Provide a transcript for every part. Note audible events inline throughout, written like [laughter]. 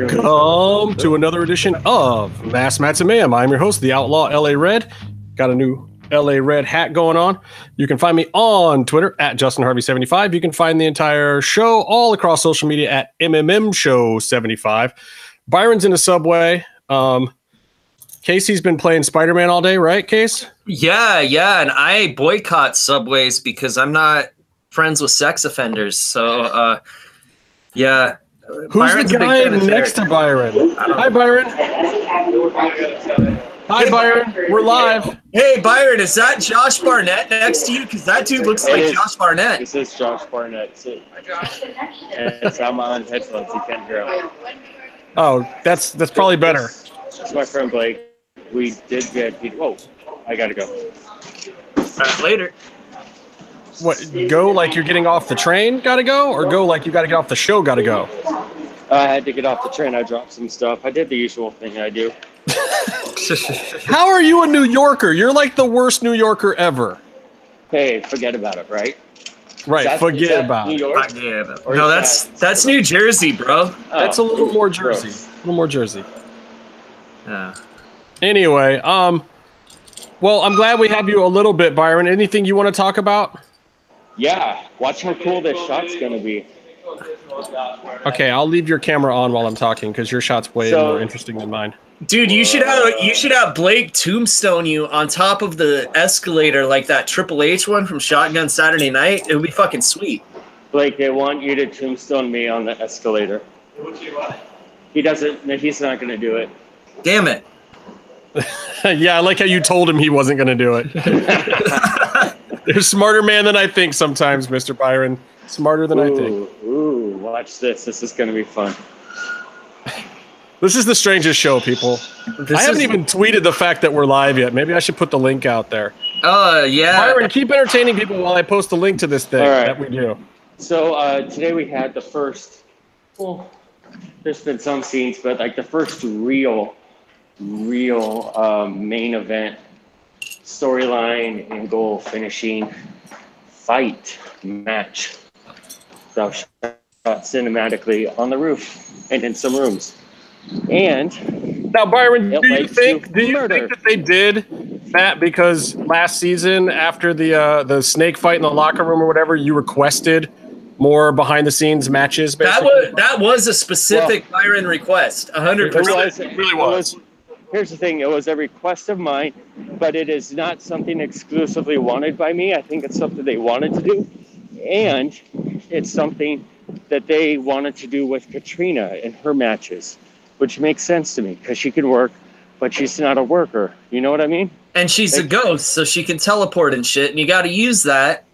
Welcome to another edition of Masks Mats and Mayhem. I'm your host, the Outlaw LA Red. Got a new LA Red hat going on. You can find me on Twitter at Justin Harvey75. You can find the entire show all across social media at MMM Show 75. Byron's in the subway. Um, Casey's been playing Spider Man all day, right, Case? Yeah, yeah. And I boycott subways because I'm not friends with sex offenders. So, uh, yeah. Who's Byron's the guy next to Byron? Hi, Byron. Hi, Byron. We're live. Hey, Byron, is that Josh Barnett next to you? Because that dude looks It like is. Josh Barnett. This is Josh Barnett. too. And it's I'm on headphones. You can't hear him. Oh, that's that's probably better. It's my friend Blake. We did get. Whoa, I gotta go. All right, later. What? Go like you're getting off the train, gotta go, or go like you gotta get off the show, gotta go. I had to get off the train. I dropped some stuff. I did the usual thing I do. [laughs] How are you a New Yorker? You're like the worst New Yorker ever. Hey, forget about it, right? Right, Is that- is forget about New it. York. Fuck yeah, no, is that's that- that's New Jersey, bro. That's a Oh, little more gross. Jersey. A little more Jersey. Yeah. Anyway, um, well, I'm glad we have you a little bit, Byron. Anything you want to talk about? Yeah, watch how cool this shot's gonna be. Okay, I'll leave your camera on while I'm talking because your shot's way So- more interesting than mine. Dude, you should have you should have Blake tombstone you on top of the escalator like that Triple H one from Shotgun Saturday Night. It would be fucking sweet. Blake, they want you to tombstone me on the escalator. He doesn't. no, He's not gonna do it. Damn it. [laughs] yeah, I like how you told him he wasn't going to do it. [laughs] [laughs] You're a smarter man than I think sometimes, Mr. Byron. Smarter than I think. Ooh, ooh, watch this. This is gonna be fun. This is the strangest show, people. This I haven't is- even tweeted the fact that we're live yet. Maybe I should put the link out there. Oh yeah. Byron, keep entertaining people while I post the link to this thing All right. that we do. So uh, today we had the first. Well, there's been some scenes, but like the first real, real um, main event storyline and goal finishing fight match. So shot cinematically on the roof and in some rooms, and Now, Byron, do you think do you murder. think that they did that because last season after the uh, the snake fight in the locker room or whatever, you requested more behind the scenes matches? That was that was a specific Byron request. hundred It percent. was, It really was. Here's the thing: it was a request of mine, but it is not something exclusively wanted by me. I think it's something they wanted to do, and it's something that they wanted to do with Catrina in her matches, which makes sense to me because she can work, but she's not a worker. You know what I mean? And she's a ghost, so she can teleport and shit, and you gotta use that.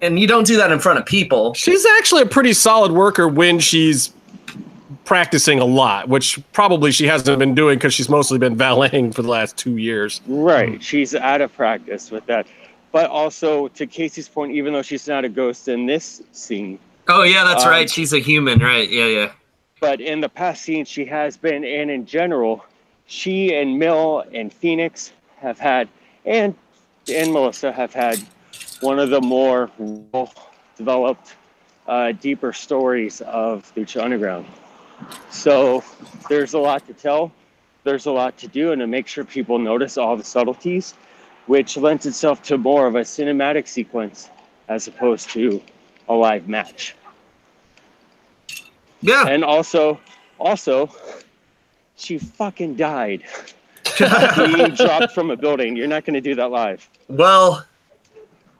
And you don't do that in front of people. She's actually a pretty solid worker when she's practicing a lot, which probably she hasn't been doing because she's mostly been valeting for the last two years. Right. She's out of practice with that. But also, to Casey's point, even though she's not a ghost in this scene, Oh yeah, that's Um, right. She's a human, right? Yeah, yeah. but in the past scenes she has been and in general she and Mil and Fenix have had and and melissa have had one of the more developed uh, deeper stories of lucha underground so there's a lot to tell there's a lot to do and to make sure people notice all the subtleties which lends itself to more of a cinematic sequence as opposed to a live match Yeah. and also, also, she fucking died. [laughs] Being dropped from a building. You're not going to do that live. Well,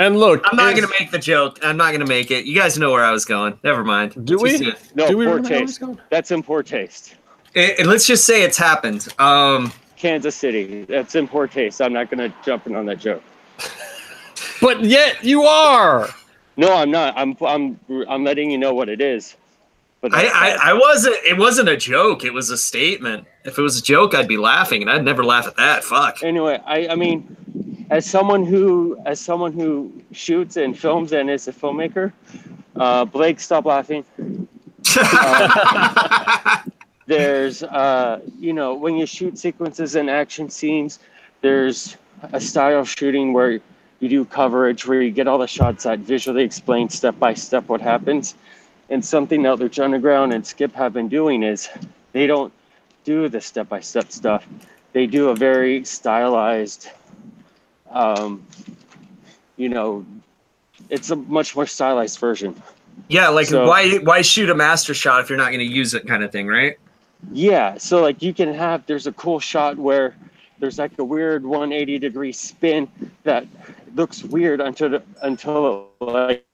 And look, I'm not it's- gonna make the joke. I'm not gonna make it. You guys know where I was going. Never mind. Do Too we? No, Do we poor taste. That's in poor taste. It- it- let's just say it's happened. Um, Kansas City. That's in poor taste. I'm not going to jump in on that joke. [laughs] But yet you are. No, I'm not. I'm I'm I'm letting you know what it is. But I, I. I wasn't. It wasn't a joke. It was a statement. If it was a joke, I'd be laughing, and I'd never laugh at that. Fuck. anyway, I I mean, as someone who as someone who shoots and films and is a filmmaker, uh, Blake, stop laughing. [laughs] there's uh, you know when you shoot sequences and action scenes there's a style of shooting where you do coverage where you get all the shots that visually explain step by step what happens And something that Lucha Underground and Skip have been doing is they don't do the step by step stuff. They do a very stylized, um, you know, it's a much more stylized version. Yeah, like So- why why shoot a master shot if you're not going to use it, kind of thing, right? Yeah, so like you can have there's a cool shot where there's like a weird 180 degree spin that looks weird until the, until like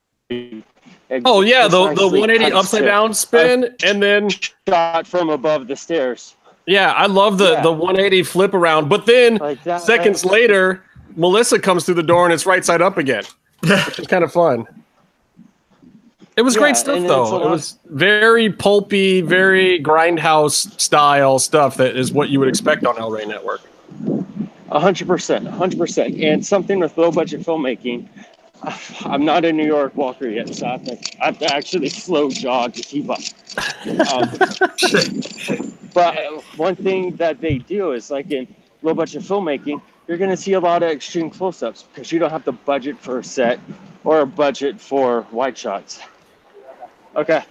Oh yeah, the the 180 upside it. down spin, and then shot from above the stairs yeah, I love the Yeah. the 180 flip around. But then like that. seconds later, Melissa comes through the door and it's right side up again, which is kind of fun. It was Yeah, great stuff and it's a though. It was very pulpy, very grindhouse style stuff that is what you would expect on El Rey Network. A hundred percent, a hundred percent, and something with low budget filmmaking. [sighs] I'm not a New York walker yet, so I have to, I have to actually slow jog to keep up. Um, [laughs] but one thing that they do is like in low budget filmmaking, you're going to see a lot of extreme close ups because you don't have the budget for a set or a budget for wide shots. Okay,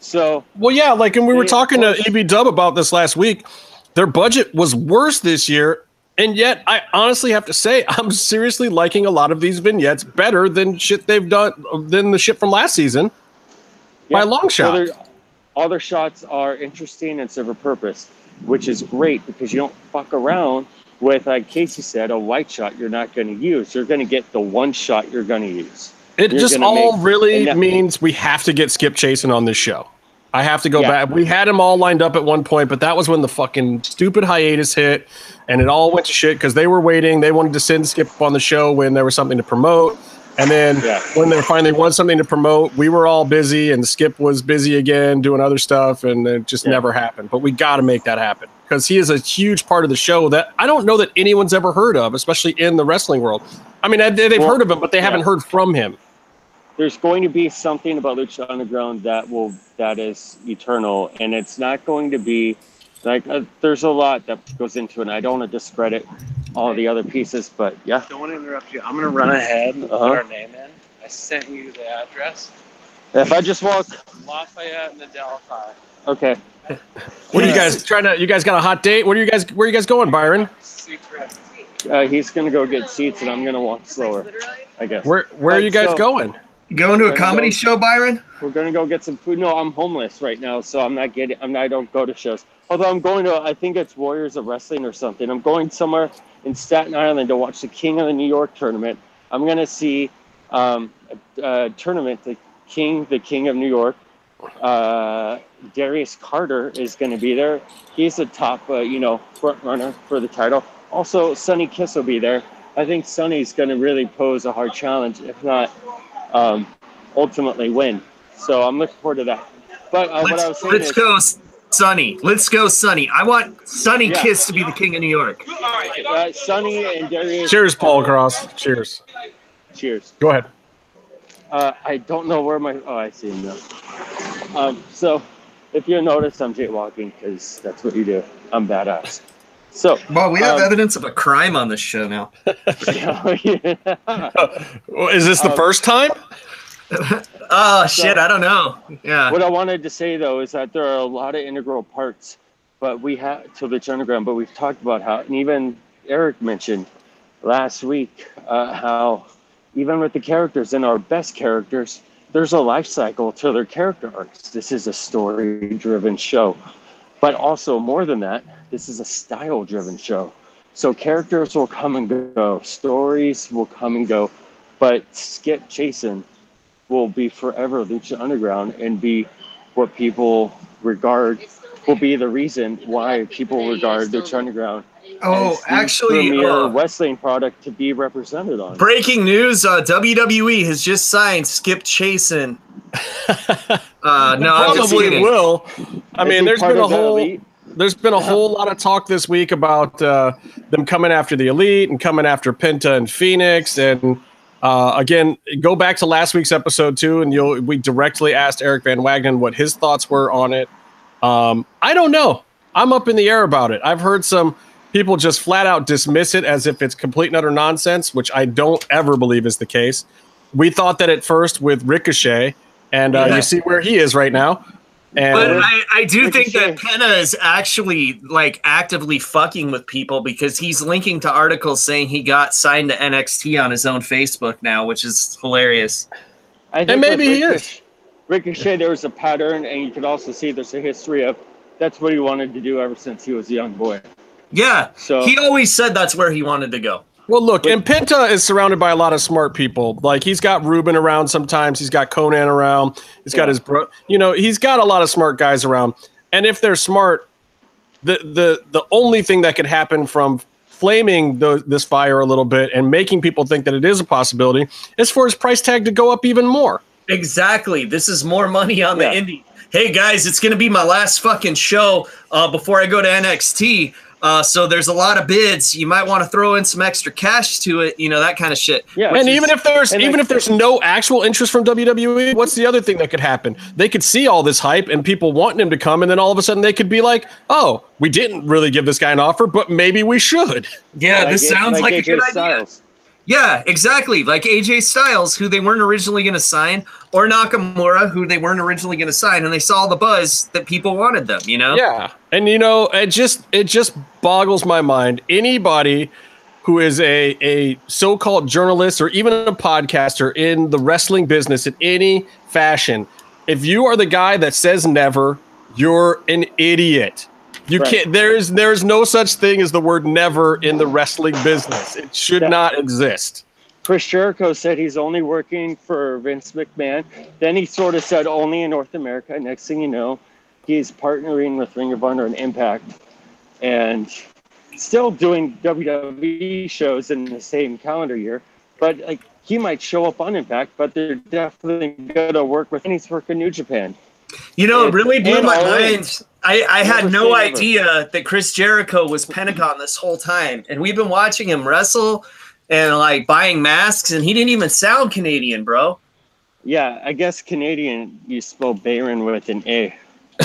so Well, yeah, like, and we were talking to EB Dub about this last week. Their budget was worse this year, and yet I honestly have to say [laughs] I'm seriously liking a lot of these vignettes better than shit they've done than the shit from last season by long So shot. they're- all their shots are interesting and serve a purpose, which is great because you don't fuck around with, like Casey said, a white shot you're not going to use. You're going to get the one shot you're going to use. It you're just all really that- means we have to get Skip Chasen on this show. I have to go Yeah. back. We had him all lined up at one point, but that was when the fucking stupid hiatus hit, and it all went to shit because they were waiting. They wanted to send Skip on the show when there was something to promote, and then Yeah. when they finally wanted something to promote, we were all busy, and Skip was busy again doing other stuff, and it just Yeah. never happened. But we got to make that happen because he is a huge part of the show that I don't know that anyone's ever heard of, especially in the wrestling world. I mean, they- they've Well, heard of him, but they haven't heard from him. There's going to be something about Lucha Underground that will that is eternal, and it's not going to be like uh, there's a lot that goes into it. And I don't want to discredit all the other pieces, but yeah, Don't want to interrupt you. I'm gonna run ahead and Uh-huh. put our name in. I sent you the address. if I just walk, Lafayette and the Delphi. okay, What are you guys trying to? You guys got a hot date? What are you guys? Where are you guys going, Byron? Uh, he's gonna go get seats, and I'm gonna walk slower. I guess. Where Where are you guys So- going? Going to a comedy go. show, Byron? We're gonna go get some food. No, I'm homeless right now, so I'm not getting. I'm not, I don't go to shows. Although I'm going to, I think it's Warriors of Wrestling or something. I'm going somewhere in Staten Island to watch the King of the New York tournament. I'm gonna see um, a, a tournament, the King, the King of New York. Uh, Darius Carter is going to be there. He's the top, uh, you know, front runner for the title. Also, Sonny Kiss will be there. I think Sonny's going to really pose a hard challenge, if not um, ultimately win. So I'm looking forward to that. But uh, what I was Let's, saying let's is, go, Sonny. Let's go, Sonny. I want Sonny Yeah. Kiss to be the king of New York. uh, Sonny and Darius. Cheers, Paul Cross. Cheers. Cheers. Go ahead. Uh, I don't know where my. Oh, I see him now. Um, so, if you notice, I'm jaywalking because that's what you do. I'm badass. So, Well, we have Um, evidence of a crime on this show now. [laughs] yeah. Is this the Um, first time? [laughs] Oh shit, I don't know. Yeah. what I wanted to say though is that there are a lot of integral parts, but we have to the underground. But we've talked about how, and even Eric mentioned last week uh, how even with the characters and our best characters, there's a life cycle to their character arcs. This is a story-driven show, but also more than that, this is a style-driven show. So characters will come and go, stories will come and go, but Skip Chasen will be forever Lucha Underground and be what people regard will be the reason why people regard Lucha Underground Oh, the actually, premier uh, wrestling product to be represented on. breaking news: uh, WWE has just signed Skip Chasen. [laughs] Uh, no, I'm just Probably will. I Is mean, he there's part been a of the whole elite? there's been a whole lot of talk this week about uh, them coming after the elite and coming after Penta and Fenix and. Uh, again, go back to last week's episode too, and you'll we directly asked Eric Van Wagenen what his thoughts were on it. Um, I don't know. I'm up in the air about it. I've heard some people just flat out dismiss it as if it's complete and utter nonsense, which I don't ever believe is the case. We thought that at first with Ricochet, and uh, Yeah. you see where he is right now. And But I, I do Like think that say- Penta is actually like actively fucking with people because he's linking to articles saying he got signed to NXT on his own Facebook now, which is hilarious. I think maybe he is. Ricochet- Ricochet, there was a pattern, and you could also see there's a history of that's what he wanted to do ever since he was a young boy. Yeah, So he always said that's where he wanted to go. Well, look, and Penta is surrounded by a lot of smart people. Like he's got Ruben around sometimes. He's got Konnan around. He's got his bro. You know, he's got a lot of smart guys around. And if they're smart, the the the only thing that could happen from flaming the, this fire a little bit and making people think that it is a possibility is for his price tag to go up even more. Exactly. This is more money on Yeah. the indie. Hey guys, it's gonna be my last fucking show uh, before I go to NXT. Uh, so there's a lot of bids. You might want to throw in some extra cash to it. You know that kind of shit. yeah, And even if there's even like- if there's no actual interest from WWE, what's the other thing that could happen? They could see all this hype and people wanting him to come, and then all of a sudden they could be like, "Oh, we didn't really give this guy an offer, but maybe we should." Yeah, this A- sounds like, a good idea. Styles. Yeah, exactly. Like AJ Styles, who they weren't originally going to sign, or Nakamura, who they weren't originally going to sign, and they saw the buzz that people wanted them. You know? Yeah, and you know, it just it just boggles my mind. Anybody who is a a so-called journalist or even a podcaster in the wrestling business in any fashion, if you are the guy that says never, you're an idiot. You Right. can't. There's there's no such thing as the word never in the wrestling business. It should Yeah. not exist. Chris Jericho said he's only working for Vince McMahon. Then he sort of said only in North America. Next thing you know, he's partnering with Ring of Honor and Impact, and still doing WWE shows in the same calendar year. But like he might show up on Impact, but they're definitely gonna work with. And he's working New Japan. You know, it And- really blew my mind. I, I had no say never. idea that Chris Jericho was Pentagon this whole time. And we've been watching him wrestle and like buying masks, and he didn't even sound Canadian, bro. Yeah, I guess Canadian you spell Baron with an A.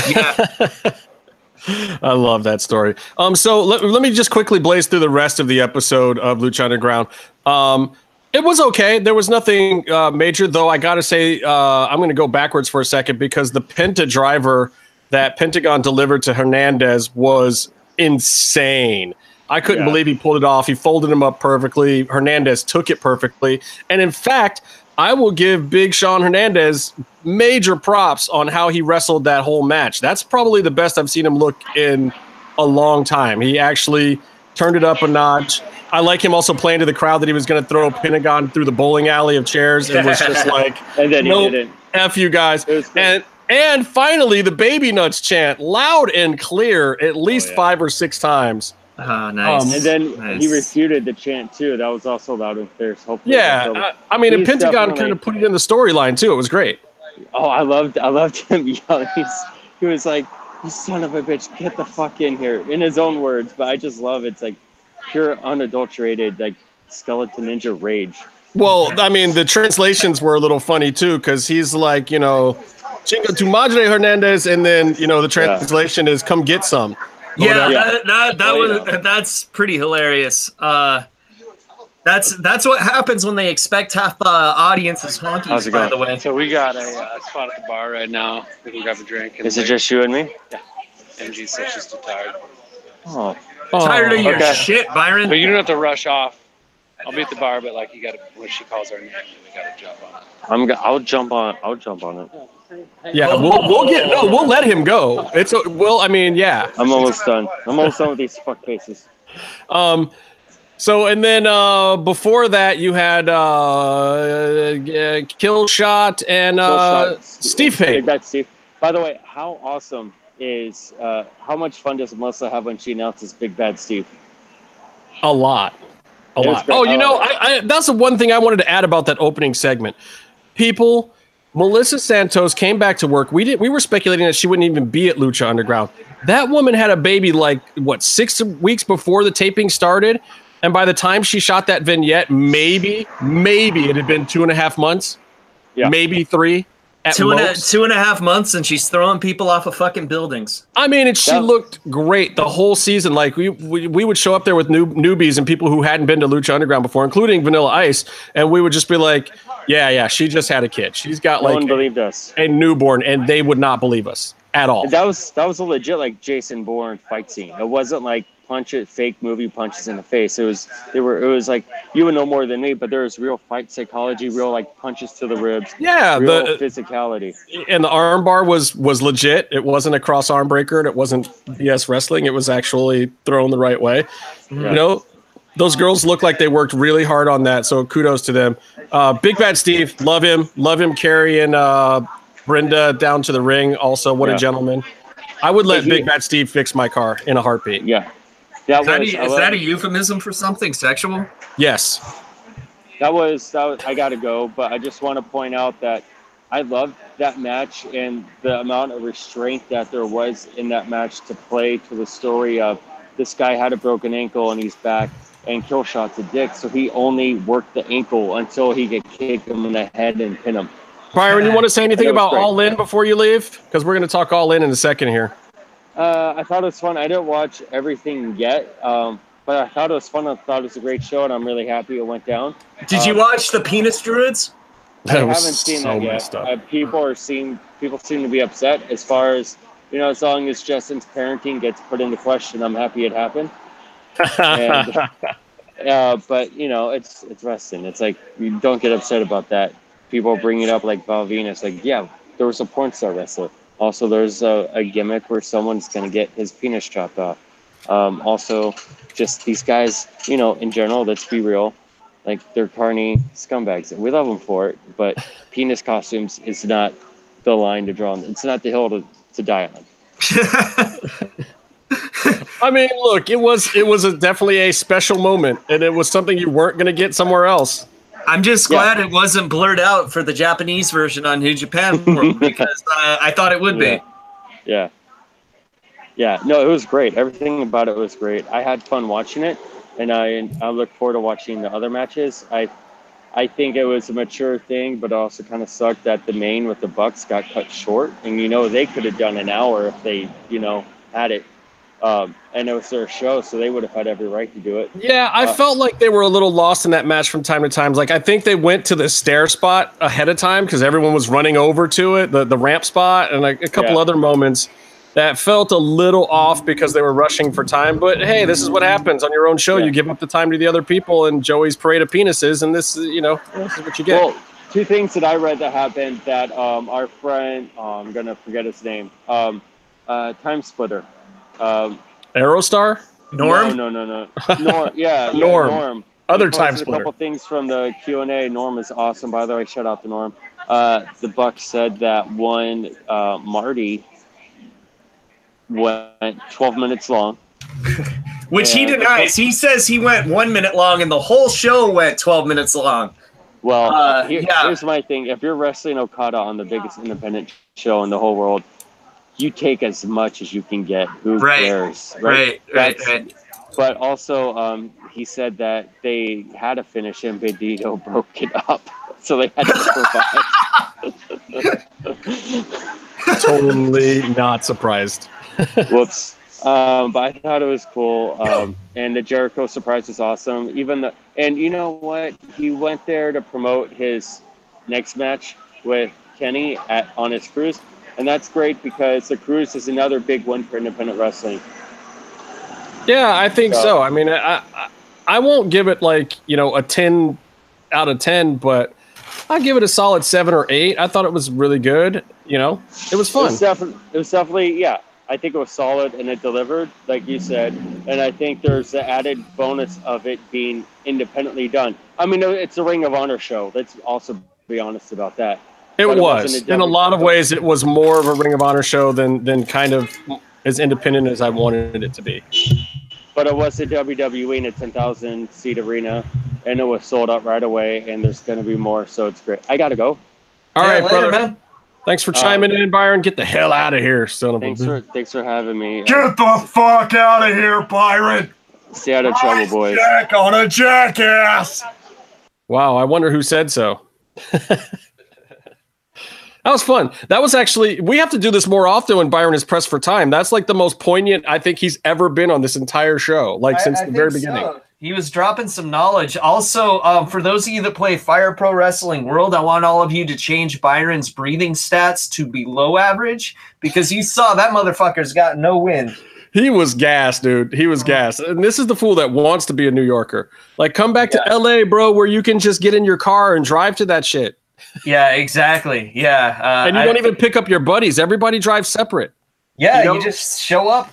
Yeah. [laughs] I love that story. Um, so let, let me just quickly blaze through the rest of the episode of Lucha Underground. Um, it was okay. There was nothing uh, major, though. I got to say, uh, I'm going to go backwards for a second because the Penta driver that Pentagon delivered to Hernandez was insane. I couldn't Yeah. believe he pulled it off. He folded him up perfectly. Hernandez took it perfectly. And in fact, I will give Big Sean Hernandez major props on how he wrestled that whole match. That's probably the best I've seen him look in a long time. He actually turned it up a notch. I like him also playing to the crowd that he was going to throw a Pentagon through the bowling alley of chairs. It was just [laughs] like, And then he Nope. didn't. F you guys. It was good. And and finally the baby nuts chant loud and clear at least yeah. five or six times. Oh, nice. Um, And then Nice. he refuted the chant too. That was also loud and clear. So hopefully Yeah, they'll- I, I mean, and Pentagon kind of put it in the storyline too. It was great. oh, I loved, I loved him [laughs] yelling. He's, he was like, "You [laughs] son of a bitch, get the fuck in here!" In his own words, but I just love it. it's like pure unadulterated like skeleton ninja rage. Well, I mean, the translations were a little funny too because he's like, you know, Chinga tu madre Hernandez, and then you know the Yeah. translation is "come get some." yeah, Yeah. that, that, that Oh, was yeah. that's pretty hilarious. Uh, that's that's what happens when they expect half the audience is How's honkies. it By going? the way, So we got a uh, spot at the bar right now. We can grab a drink. And Is it just you and me? Yeah. MG said she's too tired. Oh, Oh, tired of your okay. shit, Byron. But you don't have to rush off. I'll be at the bar, but like you got to when she calls our name, we got to jump on it. I'm. go- I'll jump on. I'll jump on it. yeah, we'll we'll get no, we'll let him go. It's a, well, I mean, yeah. I'm almost done. I'm almost done with these fuck faces. Um, so and then uh, before that, you had uh, uh, Kill Shot and uh, shot. Steve Big Payne. Bad Steve. By the way, how awesome is uh, how much fun does Melissa have when she announces Big Bad Steve? A lot. A It lot. Oh, you know. I, I, that's the one thing I wanted to add about that opening segment. People, Melissa Santos came back to work. We did. We were speculating that she wouldn't even be at Lucha Underground. That woman had a baby like what six weeks before the taping started, and by the time she shot that vignette, maybe, maybe it had been two and a half months, Yeah. maybe three. At Two and, a, two and a half months, and she's throwing people off of fucking buildings. I mean, and she That- looked great the whole season. Like we, we we would show up there with new newbies and people who hadn't been to Lucha Underground before, including Vanilla Ice, and we would just be like, "Yeah, yeah, she just had a kid. She's got No like one believed us. a newborn," and they would not believe us at all. That was that was a legit like Jason Bourne fight scene. It wasn't like punch it fake movie punches in the face. It was they were it was like you would know more than me, but there was real fight psychology, real like punches to the ribs, yeah, the physicality. and the arm bar was was legit. It wasn't a cross arm breaker, and it wasn't BS wrestling. It was actually thrown the right way. You know, those girls look like they worked really hard on that. So kudos to them. Uh, Big Bad Steve, love him, love him carrying uh, Brenda down to the ring. Also, what a gentleman. I would let He- Big Bad Steve fix my car in a heartbeat. Yeah. That Is that, was a, I is love- that a euphemism for something sexual? Yes. that was that was, I got to go, but I just want to point out that I loved that match and the amount of restraint that there was in that match to play to the story of this guy had a broken ankle and he's back and kill shot's a dick, so he only worked the ankle until he could kick him in the head and pin him. Byron, you want to say anything about great. All In before you leave? Because we're going to talk All In in a second here. Uh, I thought it was fun. I didn't watch everything yet, um, but I thought it was fun. I thought it was a great show, and I'm really happy it went down. Did you Um, watch the penis druids? I That haven't seen so that yet. up. Uh, people are seem people seem to be upset as far as you know. As long as Justin's parenting gets put into question, I'm happy it happened. And, [laughs] uh, but you know, it's it's wrestling. It's like you don't get upset about that. People bring it up like Val Venis. Like, yeah, there was a porn star wrestler. Also, there's a, a gimmick where someone's gonna get his penis chopped off. Um, also, just these guys, you know, in general, let's be real, like they're carny scumbags. And we love them for it, but [laughs] penis costumes is not the line to draw on. It's not the hill to, to die on. [laughs] I mean, look, it was it was a, definitely a special moment, and it was something you weren't going to get somewhere else. I'm just Yeah. glad it wasn't blurred out for the Japanese version on New Japan [laughs] World because uh, I thought it would be. Yeah. Yeah. Yeah. No, it was great. Everything about it was great. I had fun watching it, and I I look forward to watching the other matches. I I think it was a mature thing, but also kind of sucked that the main with the Bucks got cut short, and you know they could have done an hour if they you know had it. Um, and it was their show, so they would have had every right to do it. Yeah, I Uh, felt like they were a little lost in that match from time to time. Like I think they went to the stair spot ahead of time because everyone was running over to it, the the ramp spot, and like a couple Yeah. other moments that felt a little off because they were rushing for time. But hey, this is what happens on your own show. Yeah. You give up the time to the other people, and Joey's parade of penises, and this, is, you know, this is what you get. Well, two things that I read that happened that um, our friend, oh, I'm gonna forget his name, um, uh, Time Splitter. Um, Aerostar, Norm? No, no, no, no. Norm. [laughs] Yeah, yeah, Norm. Norm. other He time posted A couple things from the Q and A. Norm is awesome, by the way. Shout out to Norm. Uh, the Bucks said that one uh, Marty went 12 minutes long. [laughs] Which he denies. He says he went one minute long and the whole show went 12 minutes long. Well, Uh, here- yeah. here's my thing: if you're wrestling Okada on the biggest independent show in the whole world, you take as much as you can get. Who Right. cares? Right, right, That's- right. But also, um, he said that they had to finish him. Bandito [laughs] broke it up, so they had to improvise. [laughs] totally not surprised. [laughs] Whoops. Um, but I thought it was cool. Um, and the Jericho surprise was awesome. Even the and you know what? He went there to promote his next match with Kenny at on his cruise, and that's great because the cruise is another big one for independent wrestling. Yeah, I think So- so. I mean, I, I I won't give it like you know a ten out of ten, but I give it a solid seven or eight. I thought it was really good. You know, it was It fun. was, definitely, it was definitely, yeah. I think it was solid and it delivered, like you said. And I think there's the added bonus of it being independently done. I mean, it's a Ring of Honor show. Let's also be honest about that. It but it was wasn't a in a W- lot of ways. It was more of a Ring of Honor show than than kind of as independent as I wanted it to be. But it was a WWE in a 10,000 seat arena, and it was sold out right away. And there's going to be more, so it's great. I got to go. All Yeah, right, later, brother. man. Thanks for Uh, chiming in, Byron. Get the hell out of here, son of Thanks a. for thanks for having me. Get the fuck out of here, Byron. Stay out of trouble, boys. Jack on a jackass. Wow, I wonder who said so. [laughs] That was fun. That was actually we have to do this more often when Byron is pressed for time. That's like the most poignant I think he's ever been on this entire show, like I- since I the very beginning. so. He was dropping some knowledge. Also, um, for those of you that play Fire Pro Wrestling World, I want all of you to change Byron's breathing stats to below average because you saw that motherfucker's got no wind. He was gas, dude. He was gas. And this is the fool that wants to be a New Yorker. Like, come back to LA, bro, where you can just get in your car and drive to that shit. Yeah, exactly. Yeah, uh, And you I- don't even pick up your buddies. Everybody drives separate. Yeah, you you, just show up.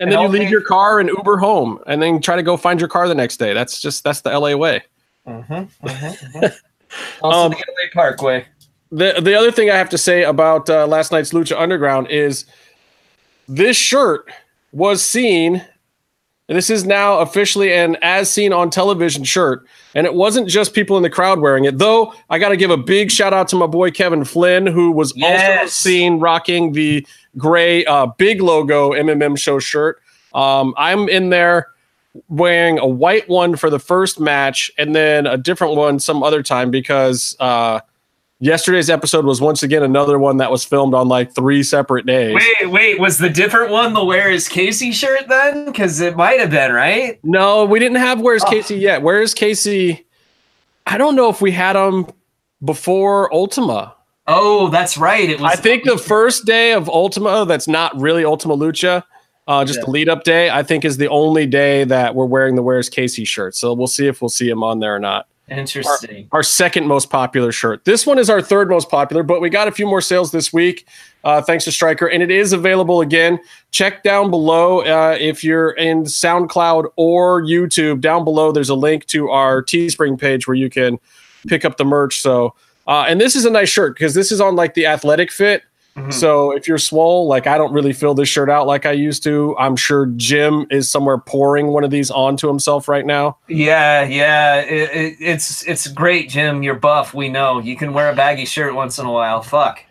And And then you leave pay- your car and Uber home and then try to go find your car the next day. That's just that's the LA way. Mm-hmm, [laughs] Also, Um, the LA Parkway. The the other thing I have to say about uh, last night's Lucha Underground is this shirt was seen, and this is now officially an as seen on television shirt, and it wasn't just people in the crowd wearing it. Though I got to give a big shout out to my boy Kevin Flynn, who was also seen rocking the gray uh, big logo MMM show shirt. Um, I'm in there wearing a white one for the first match and then a different one some other time because uh, yesterday's episode was once again another one that was filmed on like three separate days. Wait, wait, was the different one the Where is Casey shirt then? Because it might have been, right? No, we didn't have Where's Oh. Casey yet. Where's Casey? I don't know if we had him before Ultima. Oh, that's right. It was. I think the first day of Ultima, that's not really Ultima Lucha, uh, just Yeah. the lead up day, I think is the only day that we're wearing the Where's Casey shirt. So we'll see if we'll see him on there or not. Interesting. Our second most popular shirt. This one is our third most popular, but we got a few more sales this week, uh, thanks to Striker, and it is available again. Check down below uh, if you're in SoundCloud or YouTube. Down below, there's a link to our Teespring page where you can pick up the merch. So, uh, and this is a nice shirt because this is on like the athletic fit. Mhm. So if you're swole, like I don't really fill this shirt out like I used to. I'm sure Jim is somewhere pouring one of these onto himself right now. Yeah, yeah. It, it, it's it's great, Jim. You're buff. We know you can wear a baggy shirt once in a while. Fuck.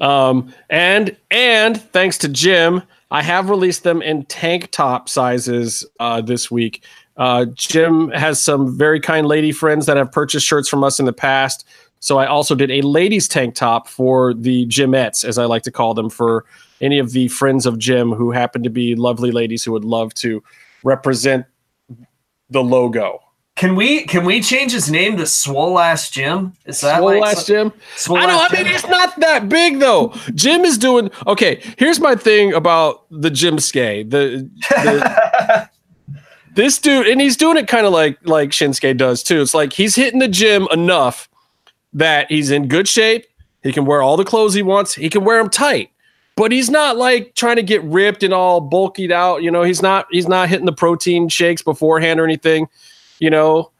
Um, and and thanks to Jim, I have released them in tank top sizes uh, this week. Uh, Jim has some very kind lady friends that have purchased shirts from us in the past. So I also did a ladies tank top for the Jimettes, as I like to call them, for any of the friends of Jim who happen to be lovely ladies who would love to represent the logo. Can we can we change his name to Swole Ass Jim? Is that Swole like ass Jim. Swole I know. I mean, Jim? it's not that big though. Jim is doing okay. Here's my thing about the Jim Skay. The, the [laughs] this dude, and he's doing it kind of like like Shinsuke does too. It's like he's hitting the gym enough that he's in good shape. He can wear all the clothes he wants. He can wear them tight, but he's not like trying to get ripped and all bulkied out. You know, he's not he's not hitting the protein shakes beforehand or anything. You know,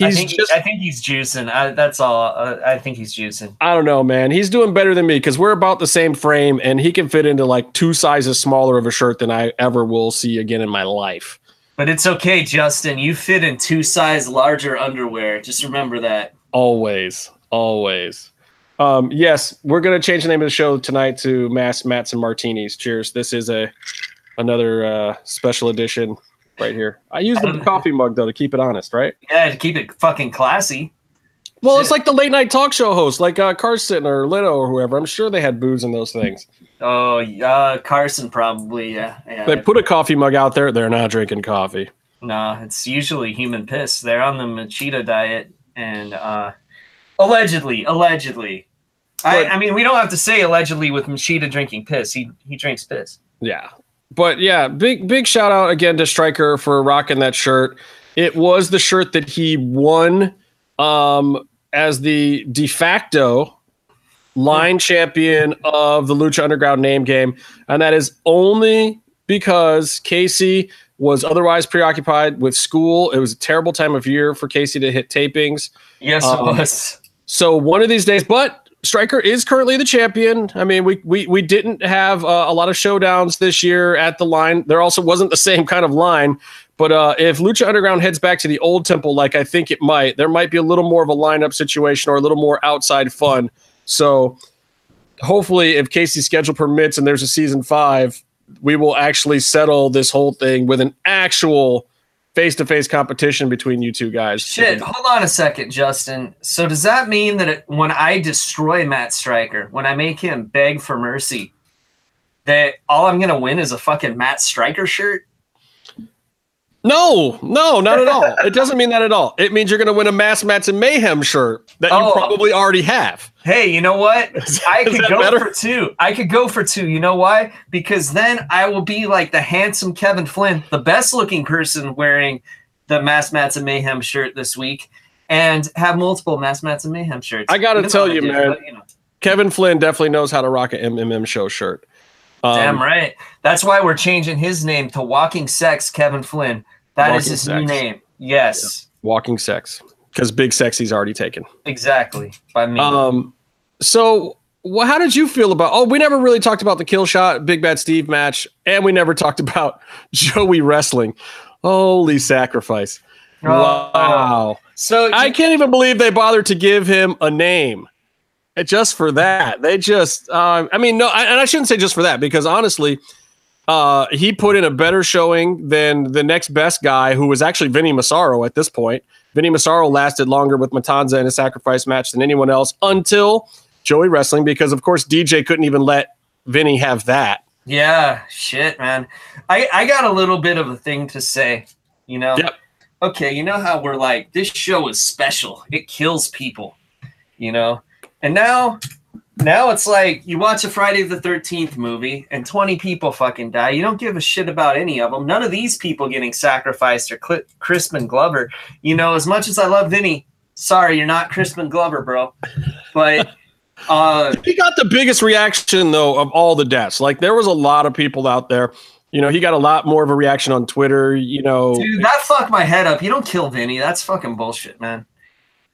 I he's think, just I think he's juicing. I, that's all. Uh, I think he's juicing. I don't know, man. He's doing better than me because we're about the same frame, and he can fit into like two sizes smaller of a shirt than I ever will see again in my life. But it's okay, Justin. You fit in two size larger underwear. Just remember that. Always, always. Um, yes, we're gonna change the name of the show tonight to Masks Mats and Martinis. Cheers. This is a another uh, special edition right here. I use the [laughs] coffee mug though to keep it honest, right? Yeah, to keep it fucking classy. Well, it's like the late night talk show host, like uh, Carson or Leno or whoever. I'm sure they had booze in those things. Oh, uh, Carson probably. Yeah, yeah. They put a coffee mug out there. They're not drinking coffee. No, it's usually human piss. They're on the Machida diet, and uh, allegedly, allegedly. I, I, mean, we don't have to say allegedly with Machida drinking piss. He he drinks piss. Yeah. But yeah, big big shout out again to Striker for rocking that shirt. It was the shirt that he won um as the de facto line champion of the Lucha Underground name game. And that is only because Casey was otherwise preoccupied with school. It was a terrible time of year for Casey to hit tapings. Yes, Um, it was. So one of these days, but Striker is currently the champion. I mean, we we we didn't have uh, a lot of showdowns this year at the line. There also wasn't the [laughs] same kind of line. But uh, if Lucha Underground heads back to the old temple, like I think it might, there might be a little more of a lineup situation or a little more outside fun. So hopefully, if Casey's schedule permits and there's a season five, we will actually settle this whole thing with an actual face to face competition between you two guys. Shit, hold on a second, Justin. So does that mean that it, when I destroy Matt Striker, when I make him beg for mercy, that all I'm gonna win is a fucking Matt Striker shirt? No, no, not at all. it doesn't mean that at all. It means you're going to win a Masks Mats and Mayhem shirt that you Oh. probably already have. Hey, you know what? [laughs] I could go better? for two. I could go for two. You know why? Because then I will be like the handsome Kevin Flynn, the best looking person wearing the Masks Mats and Mayhem shirt this week, and have multiple Masks Mats and Mayhem shirts. I gotta tell you, did, man. but, you know. Kevin Flynn definitely knows how to rock an MMM show shirt. Um, Damn right. That's why we're changing his name to Walking Sex Kevin Flynn. That is Walking his new name. Yes, Walking sex. Because Big Sexy's already taken. exactly. By me. Um, so well, how did you feel about? Oh, we never really talked about the kill shot, Big Bad Steve match, and we never talked about [laughs] Joey wrestling. Holy sacrifice! Oh. Wow, so I can't even believe they bothered to give him a name. Just for that, they just. Uh, I mean, no, I, and I shouldn't say just for that because honestly, uh, he put in a better showing than the next best guy, who was actually Vinny Massaro at this point. Vinny Massaro lasted longer with Matanza in a sacrifice match than anyone else until Joey Wrestling, because of course DJ couldn't even let Vinny have that. Yeah, shit, man. I I got a little bit of a thing to say. You know. Yep. Okay, you know how we're like this show is special. It kills people. You know, and now. Now it's like you watch a Friday the 13th movie and 20 people fucking die. You don't give a shit about any of them. None of these people getting sacrificed are Cl- Crispin Glover. You know, as much as I love Vinny, sorry, you're not Crispin Glover, bro. But [laughs] uh He got the biggest reaction though of all the deaths. Like there was a lot of people out there. You know, he got a lot more of a reaction on Twitter. You know, Dude, that fucked my head up. You don't kill Vinny. That's fucking bullshit, man.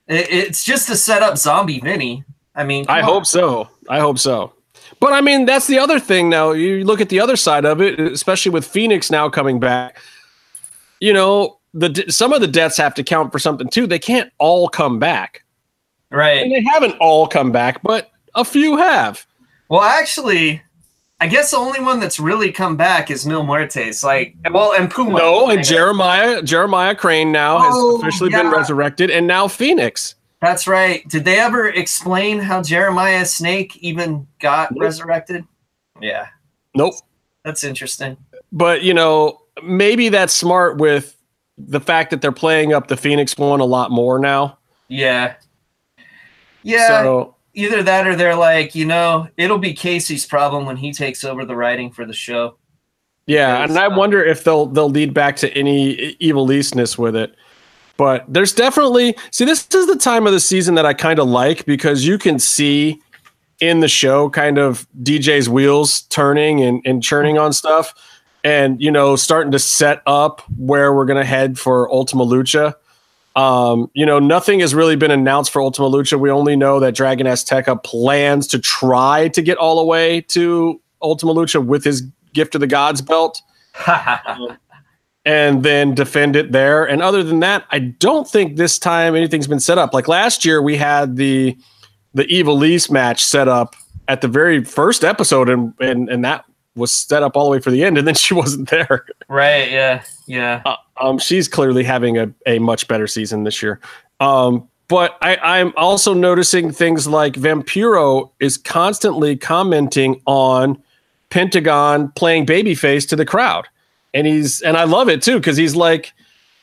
It, it's just to set up zombie Vinny. I mean, I on. hope so. I hope so. But I mean, that's the other thing now. You look at the other side of it, especially with Fenix now coming back. You know, the some of the deaths have to count for something too. They can't all come back. And right. they haven't all come back, but a few have. Well, actually, I guess the only one that's really come back is Mil Muertes. Like, well, and Puma. No, and. Jeremiah Jeremiah Crane now has Oh, officially been resurrected, and now Fenix. That's right. Did they ever explain how Jeremiah Snake even got Nope. resurrected? Yeah, Nope. that's interesting. But you know, maybe that's smart with the fact that they're playing up the Fenix one a lot more now. Yeah. Yeah. So either that or they're like, you know, it'll be Casey's problem when he takes over the writing for the show. Yeah, and I uh, wonder if they'll they'll lead back to any evil leastness with it. But there's definitely see this is the time of the season that I kind of like because you can see in the show kind of DJ's wheels turning and, and churning on stuff and you know starting to set up where we're gonna head for Ultima Lucha. Um, you know, nothing has really been announced for Ultima Lucha. We only know that Dragon Azteca plans to try to get all the way to Ultima Lucha with his Gift of the Gods belt [laughs] and then defend it there. And other than that, I don't think this time anything's been set up. Like last year, we had the the Ivelisse match set up at the very first episode, and and and that was set up all the way for the end, and then [laughs] she wasn't there. right. Yeah. Yeah. Uh, um, she's clearly having a, a much better season this year. Um, but I, I'm also noticing things like Vampiro is constantly commenting on Pentagon playing babyface to the crowd. And he's and I love it too, because he's like,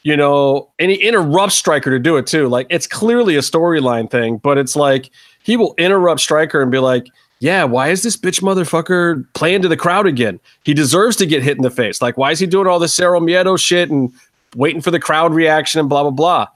you know, and he interrupts Striker to do it too. Like it's clearly a storyline thing, but it's like he will interrupt Striker and be like, Yeah, why is this bitch motherfucker playing to the crowd again? He deserves to get hit in the face. Like, why is he doing all this Cero Miedo shit and waiting for the crowd reaction and blah blah blah?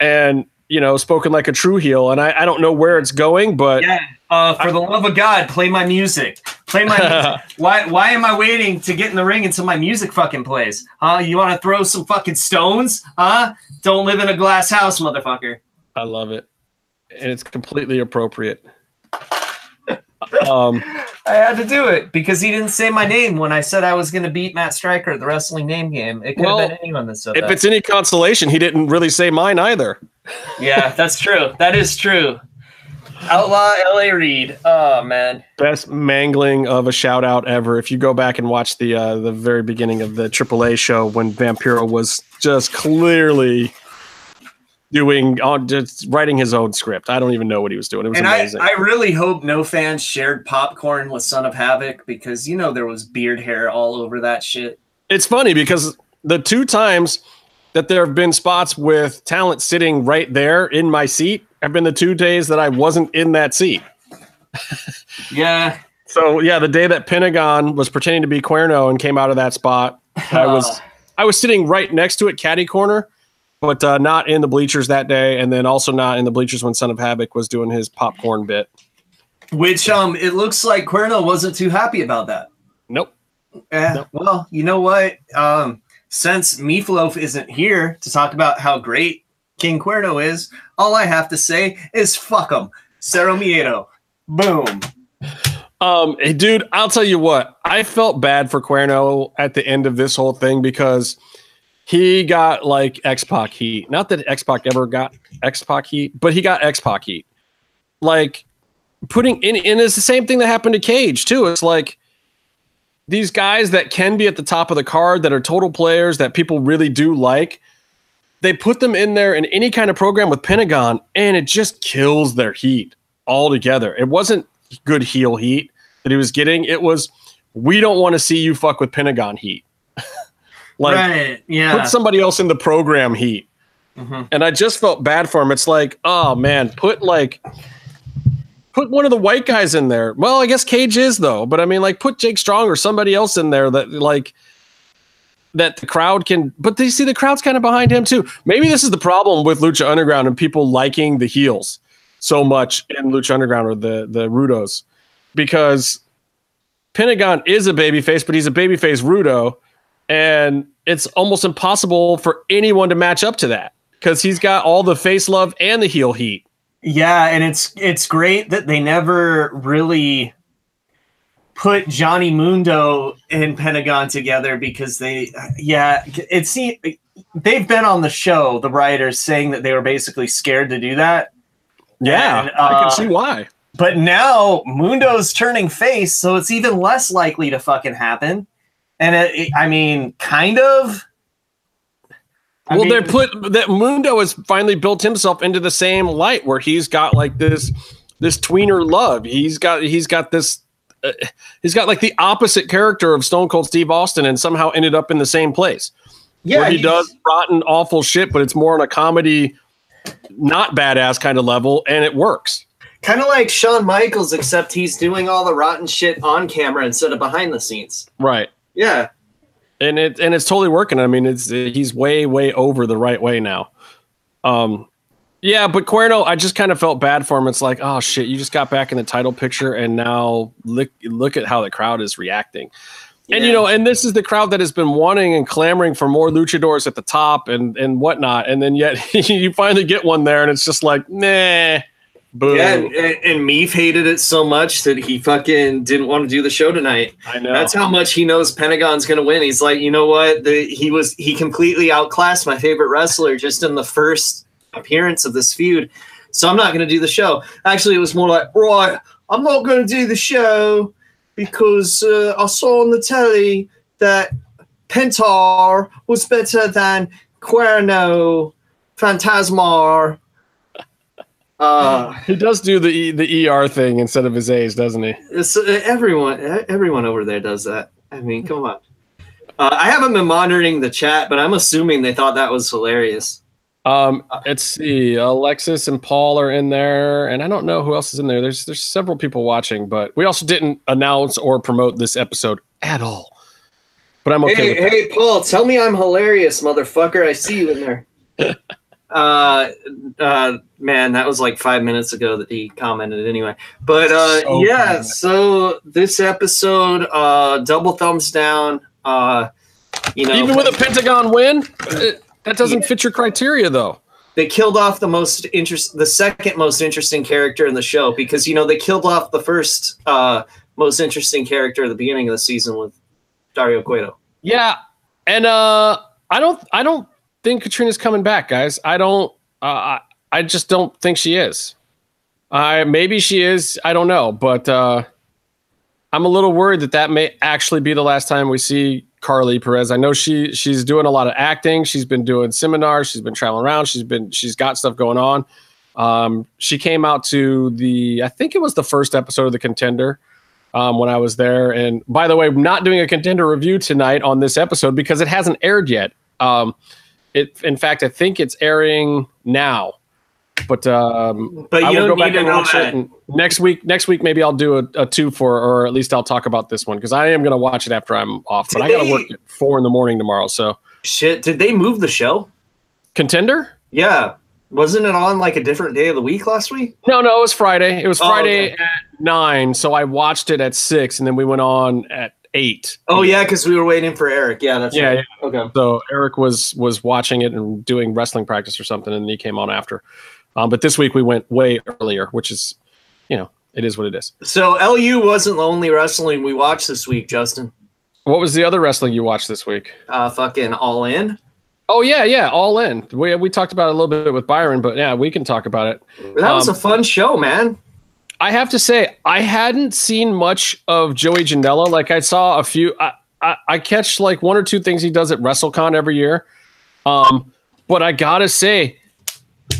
And you know, spoken like a true heel. And I, I don't know where it's going, but Yeah. Uh, for the love of God, play my music. Play my [laughs] music. Why why am I waiting to get in the ring until my music fucking plays? Huh? You want to throw some fucking stones? Huh? Don't live in a glass house, motherfucker. I love it. And it's completely appropriate. [laughs] um I had to do it because he didn't say my name when I said I was going to beat Matt Striker at the wrestling name game. It could Well, have been anyone that said if that. it's any consolation, he didn't really say mine either. Yeah, that's true. That is true. Outlaw LA Reed. Oh man. Best mangling of a shout out ever. If you go back and watch the uh, the very beginning of the AAA show when Vampiro was just clearly doing on just writing his own script. I don't even know what he was doing. It was And I, amazing. I really hope no fans shared popcorn with Son of Havoc because you know there was beard hair all over that shit. it's funny because the two times that there have been spots with talent sitting right there in my seat have been the two days that I wasn't in that seat. [laughs] Yeah. So yeah, the day that Pentagon was pretending to be Cuerno and came out of that spot, I was [laughs] I was sitting right next to it, caddy corner, but uh, not in the bleachers that day, and then also not in the bleachers when Son of Havoc was doing his popcorn bit. Which um it looks like Cuerno wasn't too happy about that. Nope. Eh, Nope. Well, you know what? Um, since Meefloaf isn't here to talk about how great King Cuerno is, all I have to say is fuck him. Cero Miedo. Boom. Um, hey, dude, I'll tell you what. I felt bad for Cuerno at the end of this whole thing because he got like X Pac heat. Not that X Pac ever got X Pac heat, but he got X Pac heat. Like putting in, and it's the same thing that happened to Cage too. It's like these guys that can be at the top of the card that are total players that people really do like. They put them in there in any kind of program with Pentagon, and it just kills their heat altogether. It wasn't good heel heat that he was getting. It was we don't want to see you fuck with Pentagon heat. [laughs] like right. Yeah. put somebody else in the program heat. Mhm. And I just felt bad for him. It's like, oh man, put like put one of the white guys in there. Well, I guess Cage is though, but I mean like put Jake Strong or somebody else in there that like that the crowd can but they see the crowd's kind of behind him too. Maybe this is the problem with Lucha Underground and people liking the heels so much in Lucha Underground or the the Rudos because Pentagon is a babyface, but he's a babyface Rudo, and it's almost impossible for anyone to match up to that because he's got all the face love and the heel heat. Yeah, and it's it's great that they never really put Johnny Mundo and Pentagon together because they yeah, it see they've been on the show, the writers saying that they were basically scared to do that. Yeah, And, I uh, can see why. But now Mundo's turning face, so it's even less likely to fucking happen. And it, it- I mean, kind of. I well, mean, they're put that Mundo has finally built himself into the same light where he's got like this this tweener love. He's got he's got this uh, he's got like the opposite character of Stone Cold Steve Austin and somehow ended up in the same place. yeah, where he does rotten, awful shit, but it's more on a comedy, not badass kind of level, and it works. Kind of like Shawn Michaels, except he's doing all the rotten shit on camera instead of behind the scenes. Right. Yeah. And it and it's totally working. I mean, it's he's way way over the right way now. Um, yeah, but Cuerno, I just kind of felt bad for him. It's like, oh shit, you just got back in the title picture, and now look look at how the crowd is reacting. And you know, and this is the crowd that has been wanting and clamoring for more luchadors at the top and and whatnot. And then yet [laughs] you finally get one there, and it's just like, nah, boo. Yeah, and, and, and Meef hated it so much that he fucking didn't want to do the show tonight. I know. That's how much he knows Pentagon's going to win. He's like, you know what? The, he was he completely outclassed my favorite wrestler just in the first appearance of this feud. So I'm not going to do the show. Actually, it was more like, right, I'm not going to do the show because uh, I saw on the telly that Pentar was better than Cuerno, Phantasmar. Uh, [laughs] He does do the E- the ER thing instead of his A's, doesn't he? Uh, everyone, everyone over there does that. I mean, come on. Uh, I haven't been monitoring the chat, but I'm assuming they thought that was hilarious. Um, let's see. Alexis and Paul are in there, and I don't know who else is in there. There's there's several people watching, but we also didn't announce or promote this episode at all. But I'm okay hey, hey, Paul, tell me I'm hilarious, motherfucker. I see you in there. [laughs] uh, uh, man, that was like five minutes ago that he commented anyway. But uh, So yeah, funny. so this episode, uh, double thumbs down. Uh, you know, Even with a Pentagon win, it- that doesn't fit your criteria, though. they killed off the most interest the second most interesting character in the show because you know they killed off the first uh most interesting character at the beginning of the season with Dario Cueto. Yeah, and uh, I don't I don't think Catrina's coming back, guys. I don't. Uh, I I just don't think she is. I maybe she is. I don't know, but uh, I'm a little worried that that may actually be the last time we see Karlee Perez. I know she she's doing a lot of acting. She's been doing seminars. She's been traveling around. She's been she's got stuff going on. Um, she came out to the I think it was the first episode of the Contender um, when I was there. And by the way, I'm not doing a Contender review tonight on this episode because it hasn't aired yet. Um, it in fact I think it's airing now. But um, But I you will don't go back and watch that. it. And next week, next week maybe I'll do a, a two for, or at least I'll talk about this one because I am going to watch it after I'm off. But I got to work at four in the morning tomorrow. So Shit, did they move the show? contender? Yeah. Wasn't it on like a different day of the week last week? No, no, it was Friday. It was Oh, Friday okay. at nine. So I watched it at six, and then we went on at eight. Oh yeah, because we were waiting for Eric. Yeah, that's Yeah, right. Okay. So Eric was was watching it and doing wrestling practice or something, and he came on after. Um, but this week we went way earlier, which is, you know, it is what it is. So LU wasn't the only wrestling we watched this week, Justin. What was the other wrestling you watched this week? Uh, fucking all in. Oh yeah, yeah, all in. We we talked about it a little bit with Byron, but yeah, we can talk about it. That was Um, a fun show, man. I have to say, I hadn't seen much of Joey Janela. Like I saw a few. I, I, I catch like one or two things he does at WrestleCon every year. Um, but I gotta say,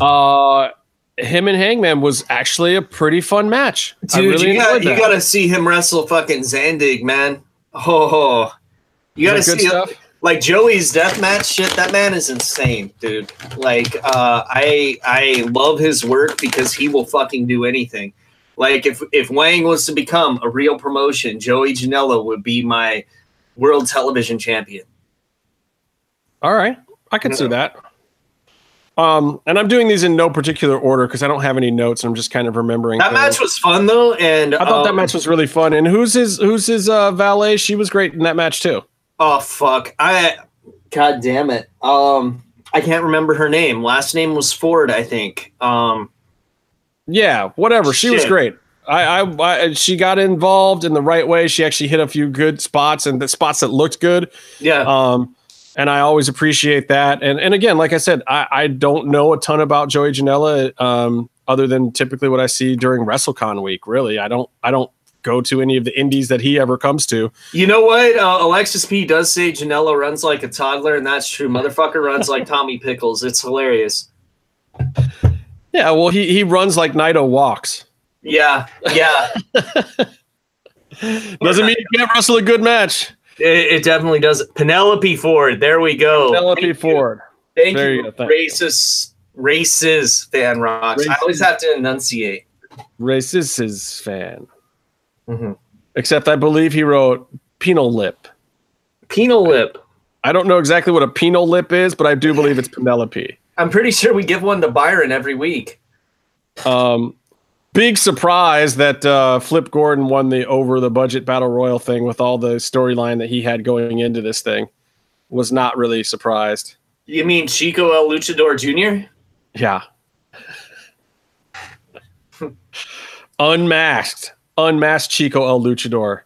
uh, him and Hangman was actually a pretty fun match. Dude, really you got enjoyed you that. got to see him wrestle fucking Zandig, man. Oh, you got to Is that good see stuff? like Joey's death match shit. That man is insane, dude. Like, uh, I I love his work because he will fucking do anything. Like, if if Wang was to become a real promotion, Joey Janela would be my world television champion. All right, I could see that. Um, and I'm doing these in no particular order because I don't have any notes. I'm just kind of remembering. That things. match was fun though, and I thought that um, match was really fun. And who's his who's his uh, valet? She was great in that match too. Oh fuck! I god damn it. Um, I can't remember her name. Last name was Ford, I think. Um, Yeah, whatever. She was great. I, I, I she got involved in the right way. She actually hit a few good spots and the spots that looked good. yeah. Um, and I always appreciate that. And and again, like I said, I, I don't know a ton about Joey Janela, um, other than typically what I see during WrestleCon week. Really, I don't I don't go to any of the indies that he ever comes to. You know what? Uh, Alexis P does say Janela runs like a toddler, and that's true. Motherfucker runs like [laughs] Tommy Pickles. It's hilarious. Yeah, well, he he runs like Naito walks. Yeah, yeah. [laughs] Doesn't mean you can't wrestle a good match. It, it definitely does. Penelope Ford. There we go. Penelope Thank you. Ford. Thank There you. you. Thank racist, racist fan rocks. I always have to enunciate. Racist is fan. Mhm. Except I believe he wrote penal lip. Penal lip. I don't know exactly what a penal lip is, but I do believe it's Penelope. I'm pretty sure we give one to Byron every week. Um, big surprise that uh, Flip Gordon won the over the budget battle royal thing with all the storyline that he had going into this thing. Was not really surprised. You mean Chico El Luchador Jr.? Yeah. [laughs] Unmasked. Unmasked Chico El Luchador.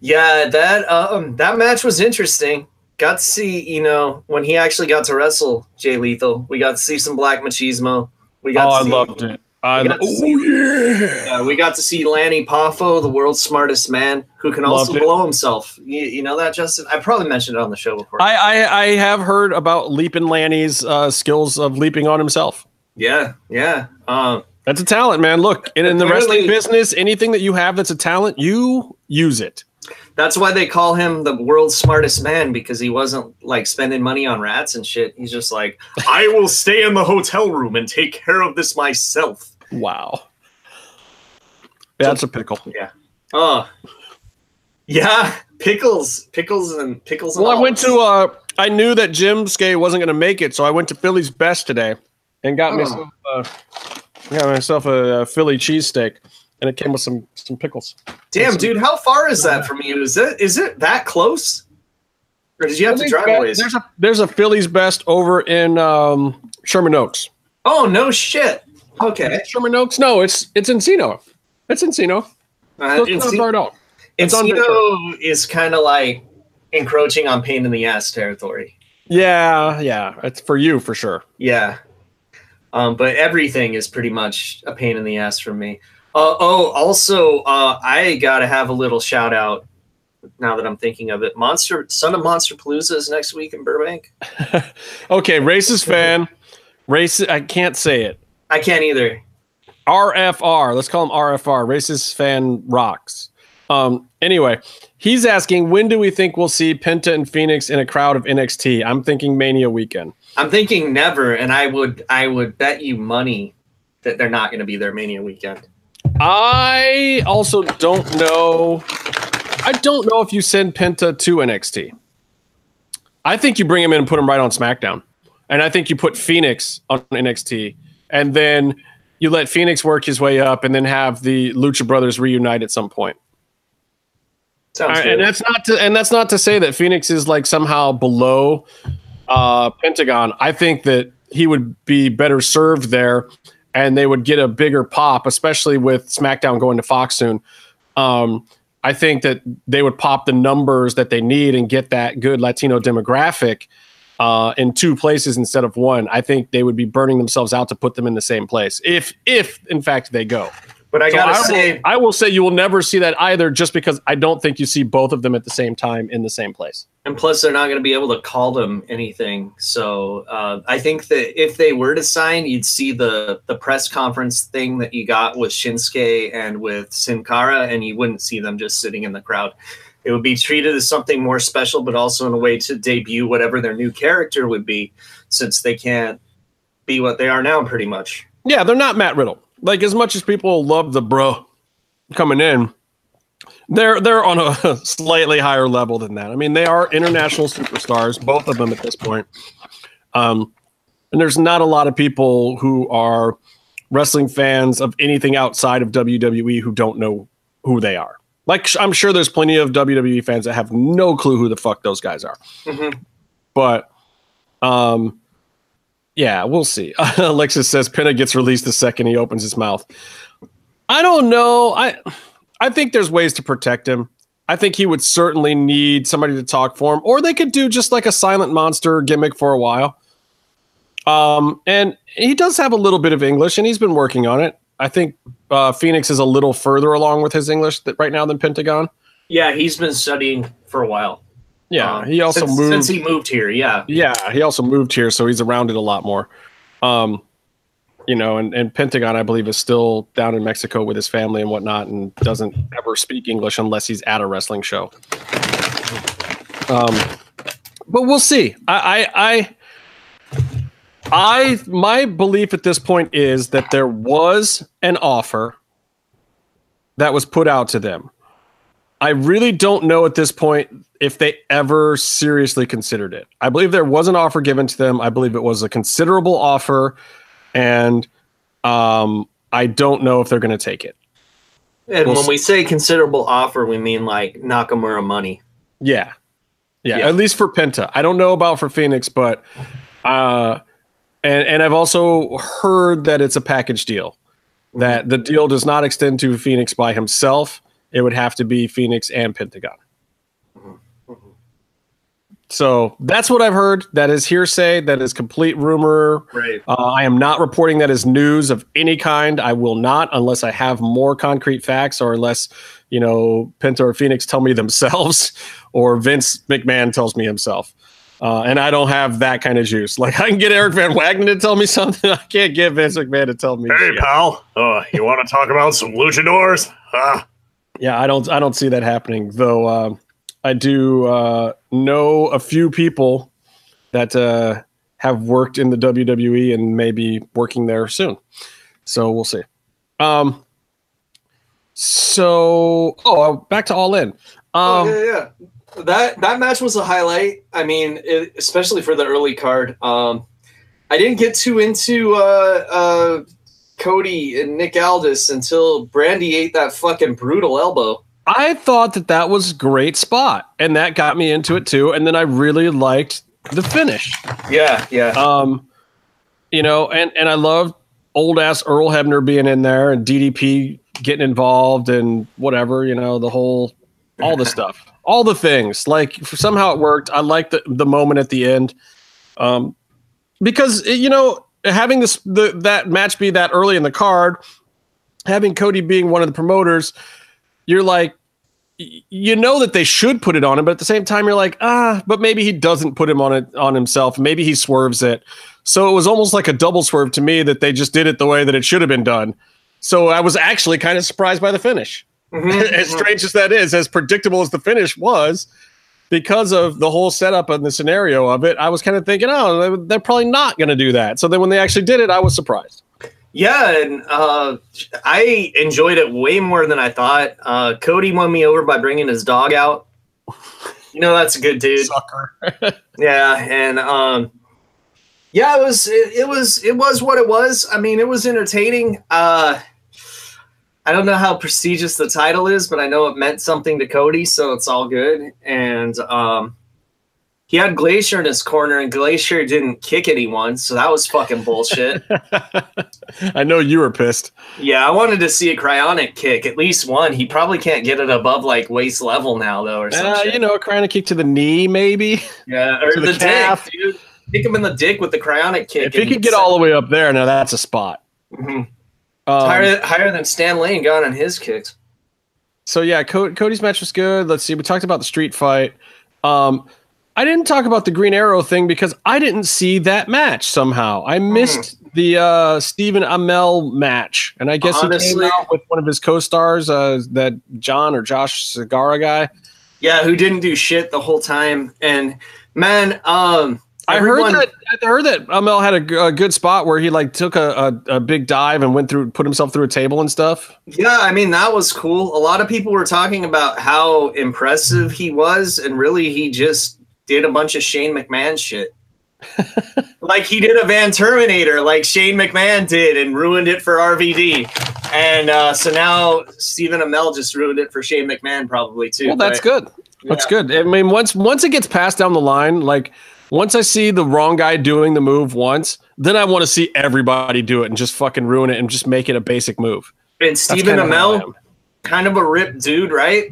Yeah, that um that match was interesting. Got to see, you know, when he actually got to wrestle Jay Lethal, we got to see some Black Machismo. We got Oh, to I see, loved it. I lo- oh, see- yeah. Uh, we got to see Lanny Poffo, the world's smartest man, who can also Loved it. blow himself. You, you know that, Justin? I probably mentioned it on the show before. I, I, I have heard about Leaping Lanny's uh, skills of leaping on himself. yeah, yeah. Um, That's a talent, man. Look, in, in the wrestling business, anything that you have that's a talent, you use it. That's why they call him the world's smartest man because he wasn't like spending money on rats and shit. He's just like, [laughs] I will stay in the hotel room and take care of this myself. Wow. Yeah, that's a pickle. Yeah. Oh, yeah, pickles, pickles, and pickles. And Well, I went to. Uh, I knew that Jim Skay wasn't going to make it, so I went to Philly's Best today, and got Oh. myself. Uh, got myself a, a Philly cheesesteak, and it came with some some pickles. Damn, dude, how far is that from you? Is it is it that close, or did you have to Philly's drive ways? There's a there's a Philly's Best over in um, Sherman Oaks. Oh no, shit. Okay, Sherman Oaks? No, it's it's Encino. It's Encino. uh, So it's not far at all. It's Encino is kind of like encroaching on pain in the ass territory. Yeah, yeah. It's for you for sure. Yeah. Um, but everything is pretty much a pain in the ass for me. Uh, oh, also, uh, I gotta have a little shout out now that I'm thinking of it. Monster Son of Monster Palooza is next week in Burbank. [laughs] okay, racist fan. racist. I can't say it. I can't either. RFR. Let's call him RFR. Racist fan rocks. Um. Anyway, he's asking when do we think we'll see Penta and Fenix in a crowd of NXT? I'm thinking Mania weekend. I'm thinking never, and I would I would bet you money that they're not going to be there Mania weekend. I also don't know. I don't know if you send Penta to NXT. I think you bring him in and put him right on SmackDown. And I think you put Fenix on NXT. And then you let Fenix work his way up and then have the Lucha Brothers reunite at some point. Sounds good. and that's not to and that's not to say that Fenix is like somehow below uh, Pentagon. I think that he would be better served there, and they would get a bigger pop, especially with SmackDown going to Fox soon. Um, I think that they would pop the numbers that they need and get that good Latino demographic uh, in two places instead of one. I think they would be burning themselves out to put them in the same place if, if in fact they go. But I So gotta I will- say, I will say you will never see that either, just because I don't think you see both of them at the same time in the same place. and plus they're not going to be able to call them anything. So uh, I think that if they were to sign, you'd see the the press conference thing that you got with Shinsuke and with Sin Cara, and you wouldn't see them just sitting in the crowd. It would be treated as something more special, but also in a way to debut whatever their new character would be, since they can't be what they are now, pretty much. Yeah, they're not Matt Riddle. Like as much as people love the bro coming in, they're they're on a [laughs] slightly higher level than that. I mean, they are international superstars, both of them at this point. Um, and there's not a lot of people who are wrestling fans of anything outside of WWE who don't know who they are. Like I'm sure there's plenty of WWE fans that have no clue who the fuck those guys are. Mhm. But um yeah, we'll see. [laughs] Alexis says Penta gets released the second he opens his mouth. I don't know. I I think there's ways to protect him. I think he would certainly need somebody to talk for him, or they could do just like a silent monster gimmick for a while. Um, and he does have a little bit of English, and he's been working on it. I think uh, Fenix is a little further along with his English right now than Pentagon. Yeah, he's been studying for a while. Yeah, Um, he also since, moved. since he moved here. Yeah, Yeah, he also moved here, so he's around it a lot more. Um, you know, and, and Pentagon, I believe, is still down in Mexico with his family and whatnot, and doesn't ever speak English unless he's at a wrestling show. Um, but we'll see. I, I, I, I, my belief at this point is that there was an offer that was put out to them. I really don't know at this point if they ever seriously considered it. I believe there was an offer given to them. I believe it was a considerable offer, and um, I don't know if they're going to take it. and We'll when see. we say considerable offer, we mean like Nakamura money. Yeah. yeah, Yeah. At least for Penta, I don't know about for Fenix, but uh, and and I've also heard that it's a package deal. That the deal does not extend to Fenix by himself. It would have to be Fenix and Pentagon. So that's what I've heard. That is hearsay. That is complete rumor. Right. Uh, I am not reporting that as news of any kind. I will not unless I have more concrete facts or unless, you know, Penta or Fenix tell me [laughs] themselves or Vince McMahon tells me himself. Uh, and I don't have that kind of juice. [laughs] Like I can get Eric Van Wagenen to tell me [laughs] something. I can't get Vince McMahon to tell me. shit. pal. Uh, you want to talk about some luchadors? Uh, Yeah, I don't. I don't see that happening. Though uh, I do uh, know a few people that uh, have worked in the WWE and may be working there soon. So we'll see. Um. So oh, uh, back to All In. Um. oh, yeah, yeah. That that match was a highlight. I mean, it, especially for the early card. Um, I didn't get too into uh, uh, Cody and Nick Aldis until Brandi ate that fucking brutal elbow. I thought that that was great spot, and that got me into it too. And then I really liked the finish. Yeah, yeah. Um, you know, and and I loved old ass Earl Hebner being in there and DDP getting involved and whatever, you know, the whole all the stuff, all the things. Like somehow it worked. I liked the the moment at the end, um, because you know having this the that match be that early in the card, having Cody being one of the promoters, you're like, you know that they should put it on him, but at the same time, you're like, ah, but maybe he doesn't put him on it on himself. Maybe he swerves it. So it was almost like a double swerve to me that they just did it the way that it should have been done. So I was actually kind of surprised by the finish. [laughs] as strange as that is, as predictable as the finish was, because of the whole setup and the scenario of it, I was kind of thinking, oh, they- they're probably not going to do that. So then when they actually did it, I was surprised. Yeah, and uh, I enjoyed it way more than I thought. Uh, Cody won me over by bringing his dog out. [laughs] You know that's a good dude. Sucker. [laughs] Yeah, and um, yeah, it was it, it was it was what it was. I mean, it was entertaining. Uh, I don't know how prestigious the title is, but I know it meant something to Cody, so it's all good. And um, he had Glacier in his corner, and Glacier didn't kick anyone, so that was fucking bullshit. [laughs] I know you were pissed. yeah, I wanted to see a cryonic kick, at least one. He probably can't get it above like waist level now, though, or Uh, you know, a cryonic kick to the knee, maybe. yeah, or [laughs] to the, the calf. dick, dude. Kick him in the dick with the cryonic kick. If he could get all the way up there, now that's a spot. Mhm. Um, higher, higher than Stan Lane got on his kicks. So yeah, Co- Cody's match was good. Let's see. We talked about the street fight. Um, I didn't talk about the Green Arrow thing because I didn't see that match somehow. I missed the uh, Stephen Amell match, and I guess he came out with one of his co-stars, uh, that John or Josh Segarra guy. Yeah, who didn't do shit the whole time. And man, um, I heard that. I heard that Amell had a good spot where he like took a, a, a big dive and went through, put himself through a table and stuff. Yeah, I mean that was cool. A lot of people were talking about how impressive he was, and really he just did a bunch of Shane McMahon shit. [laughs] like he did a Van Terminator, like Shane McMahon did, and ruined it for RVD. And uh, so now Stephen Amell just ruined it for Shane McMahon, probably too. Well, that's but- good. That's good. I mean, once once it gets passed down the line, like once I see the wrong guy doing the move once, then I want to see everybody do it and just fucking ruin it and just make it a basic move. And Stephen kinda Amell, kind of a ripped dude, right?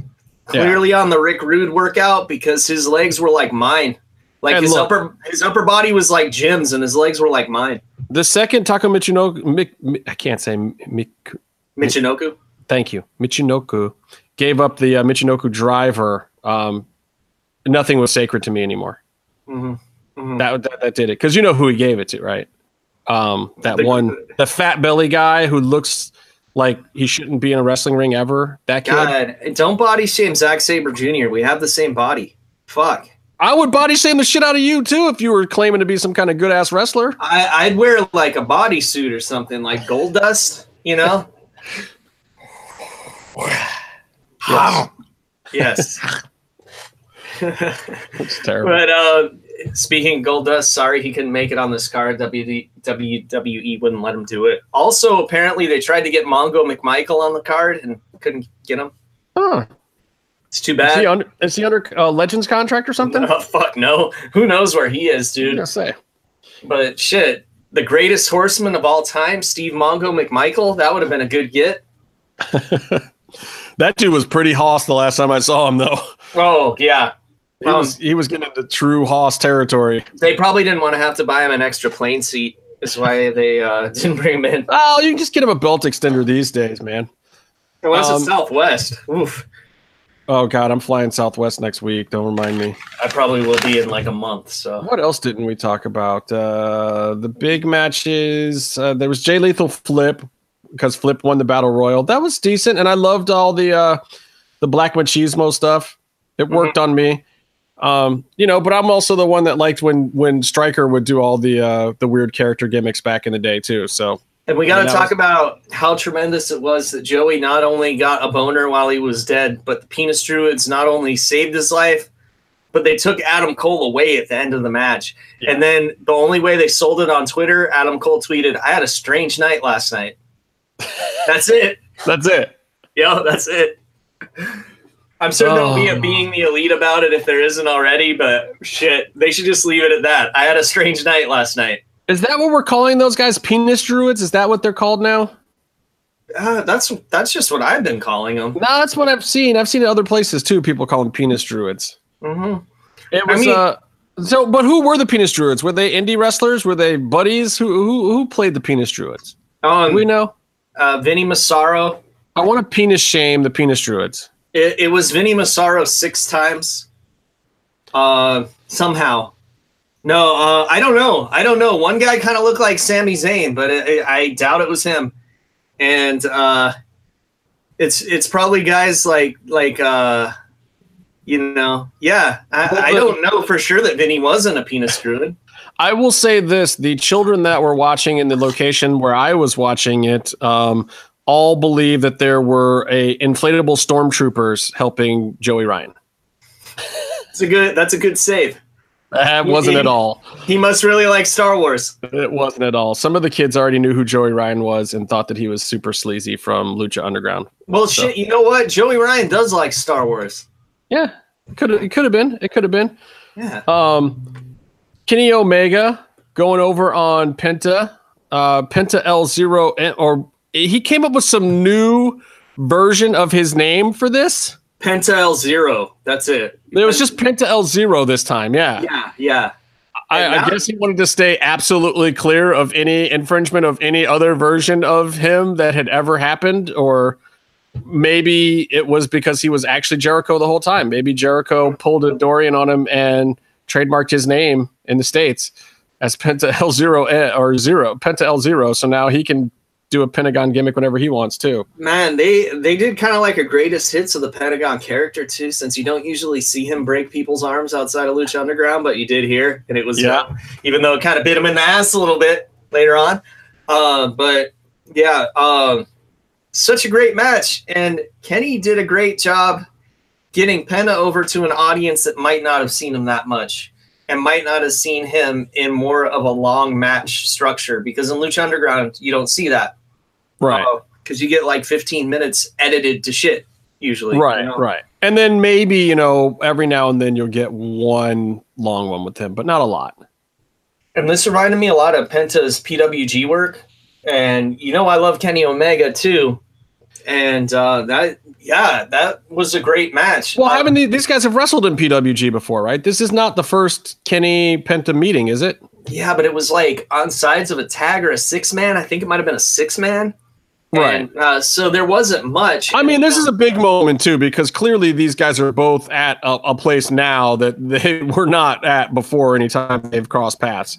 Yeah. Clearly on the Rick Rude workout because his legs were like mine. Like And his look- upper his upper body was like Jim's and his legs were like mine. The second Taka Michinoku, Mi- Mi- I can't say Mi- Michinoku. thank you, Michinoku gave up the uh, Michinoku driver. Um, nothing was sacred to me anymore. Hmm That that, that did it because you know who he gave it to, right? Um, that one, the fat belly guy who looks like he shouldn't be in a wrestling ring ever. That kid. God, don't body shame Zack Sabre Jr. We have the same body. Fuck. I would body shame the shit out of you too if you were claiming to be some kind of good ass wrestler. I, I'd wear like a bodysuit or something, like gold dust, you know? [laughs] Yes. yes. [laughs] It's terrible. But uh, speaking of Goldust, sorry he couldn't make it on this card. WWE wouldn't let him do it. Also, apparently they tried to get Mongo McMichael on the card and couldn't get him. Huh. It's too Is bad. he under, is he under uh, Legends contract or something? Oh, [laughs] fuck no. Who knows where he is, dude? gonna say. But shit, the greatest horseman of all time, Steve Mongo McMichael, that would have been a good get. [laughs] That dude was pretty hoss the last time I saw him though. Oh yeah, He Um, was he was getting into true hoss territory. they probably didn't want to have to buy him an extra plane seat. Is why they uh, [laughs] didn't bring him in. Oh, you can just get him a belt extender these days, man. Unless Um, it's Southwest. Oof. Oh god, I'm flying Southwest next week. Don't remind me. I probably will be in like a month. So What else didn't we talk about? Uh, the big matches. Uh, there was Jay Lethal Flip because Flip won the battle royal. That was decent, and I loved all the uh, the Black Machismo stuff. It worked on me. Um, you know, but I'm also the one that liked when when Striker would do all the uh, the weird character gimmicks back in the day too. So And we got to talk was- about how tremendous it was that Joey not only got a boner while he was dead, but the penis druids not only saved his life, but they took Adam Cole away at the end of the match. Yeah. And then the only way they sold it on Twitter, Adam Cole tweeted, I had a strange night last night. [laughs] That's it. that's it. Yo, that's it. I'm sure there'll be a Oh. being the elite about it if there isn't already, but shit, they should just leave it at that. I had a strange night last night. Is that what we're calling those guys? Penis druids? Is that what they're called now? Uh, that's that's just what I've been calling them. No, that's what I've seen. I've seen it other places too. People call them penis druids. hmm It I was mean- uh So, but who were the penis druids? Were they indie wrestlers? Were they buddies? Who who who played the penis druids? Um, we know. uh, Vinny Massaro. I want to penis shame the penis druids. It, it was Vinny Massaro six times. Uh, somehow. No, uh, I don't know. I don't know. One guy kind of looked like Sami Zayn, but it, it- I doubt it was him. And uh, it's it's probably guys like like uh, you know, yeah. I, I don't know for sure that Vinny wasn't a penis druid. I will say this: the children that were watching in the location where I was watching it, um, all believe that there were a inflatable stormtroopers helping Joey Ryan. That's a good. That's a good save. That wasn't at all. He must really like Star Wars. It wasn't at all. Some of the kids already knew who Joey Ryan was and thought that he was super sleazy from Lucha Underground. Well, So- shit. You know what? Joey Ryan does like Star Wars. Yeah, could it could have been. It could have been. Yeah. Um, Kenny Omega going over on Penta, uh, Penta El Zero, or he came up with some new version of his name for this. Penta El Zero. That's it. It was just Penta El Zero this time. Yeah, Yeah. Yeah. I, I guess he wanted to stay absolutely clear of any infringement of any other version of him that had ever happened, or maybe it was because he was actually Jericho the whole time. Maybe Jericho pulled a Dorian on him and trademarked his name in the states as Penta El Zero eh, or Zero Penta El Zero. So now he can do a Pentagon gimmick whenever he wants to. Man, they they did kind of like a greatest hits of the Pentagon character too, since you don't usually see him break people's arms outside of Lucha Underground, but you did here, and it was Yeah. uh, even though it kind of bit him in the ass a little bit later on. Uh, but yeah, um, such a great match, and Kenny did a great job getting Penta over to an audience that might not have seen him that much. And might not have seen him in more of a long match structure because in Lucha Underground you don't see that Right. because you get like 15 minutes edited to shit usually. right, you know? right. And then maybe, you know, every now and then you'll get one long one with him, but not a lot. And this reminded me a lot of Penta's PWG work, and you know I love Kenny Omega too, and uh, that yeah that was a great match. Well, Uh, haven't the, these guys have wrestled in PWG before, right? This is not the first Kenny Penta meeting, is it? yeah, but it was like on sides of a tag or a six man. I think it might have been a six man. And, uh, so there wasn't much. I mean, this is a big moment too because clearly these guys are both at a, a place now that they [laughs] were not at before. Anytime they've crossed paths,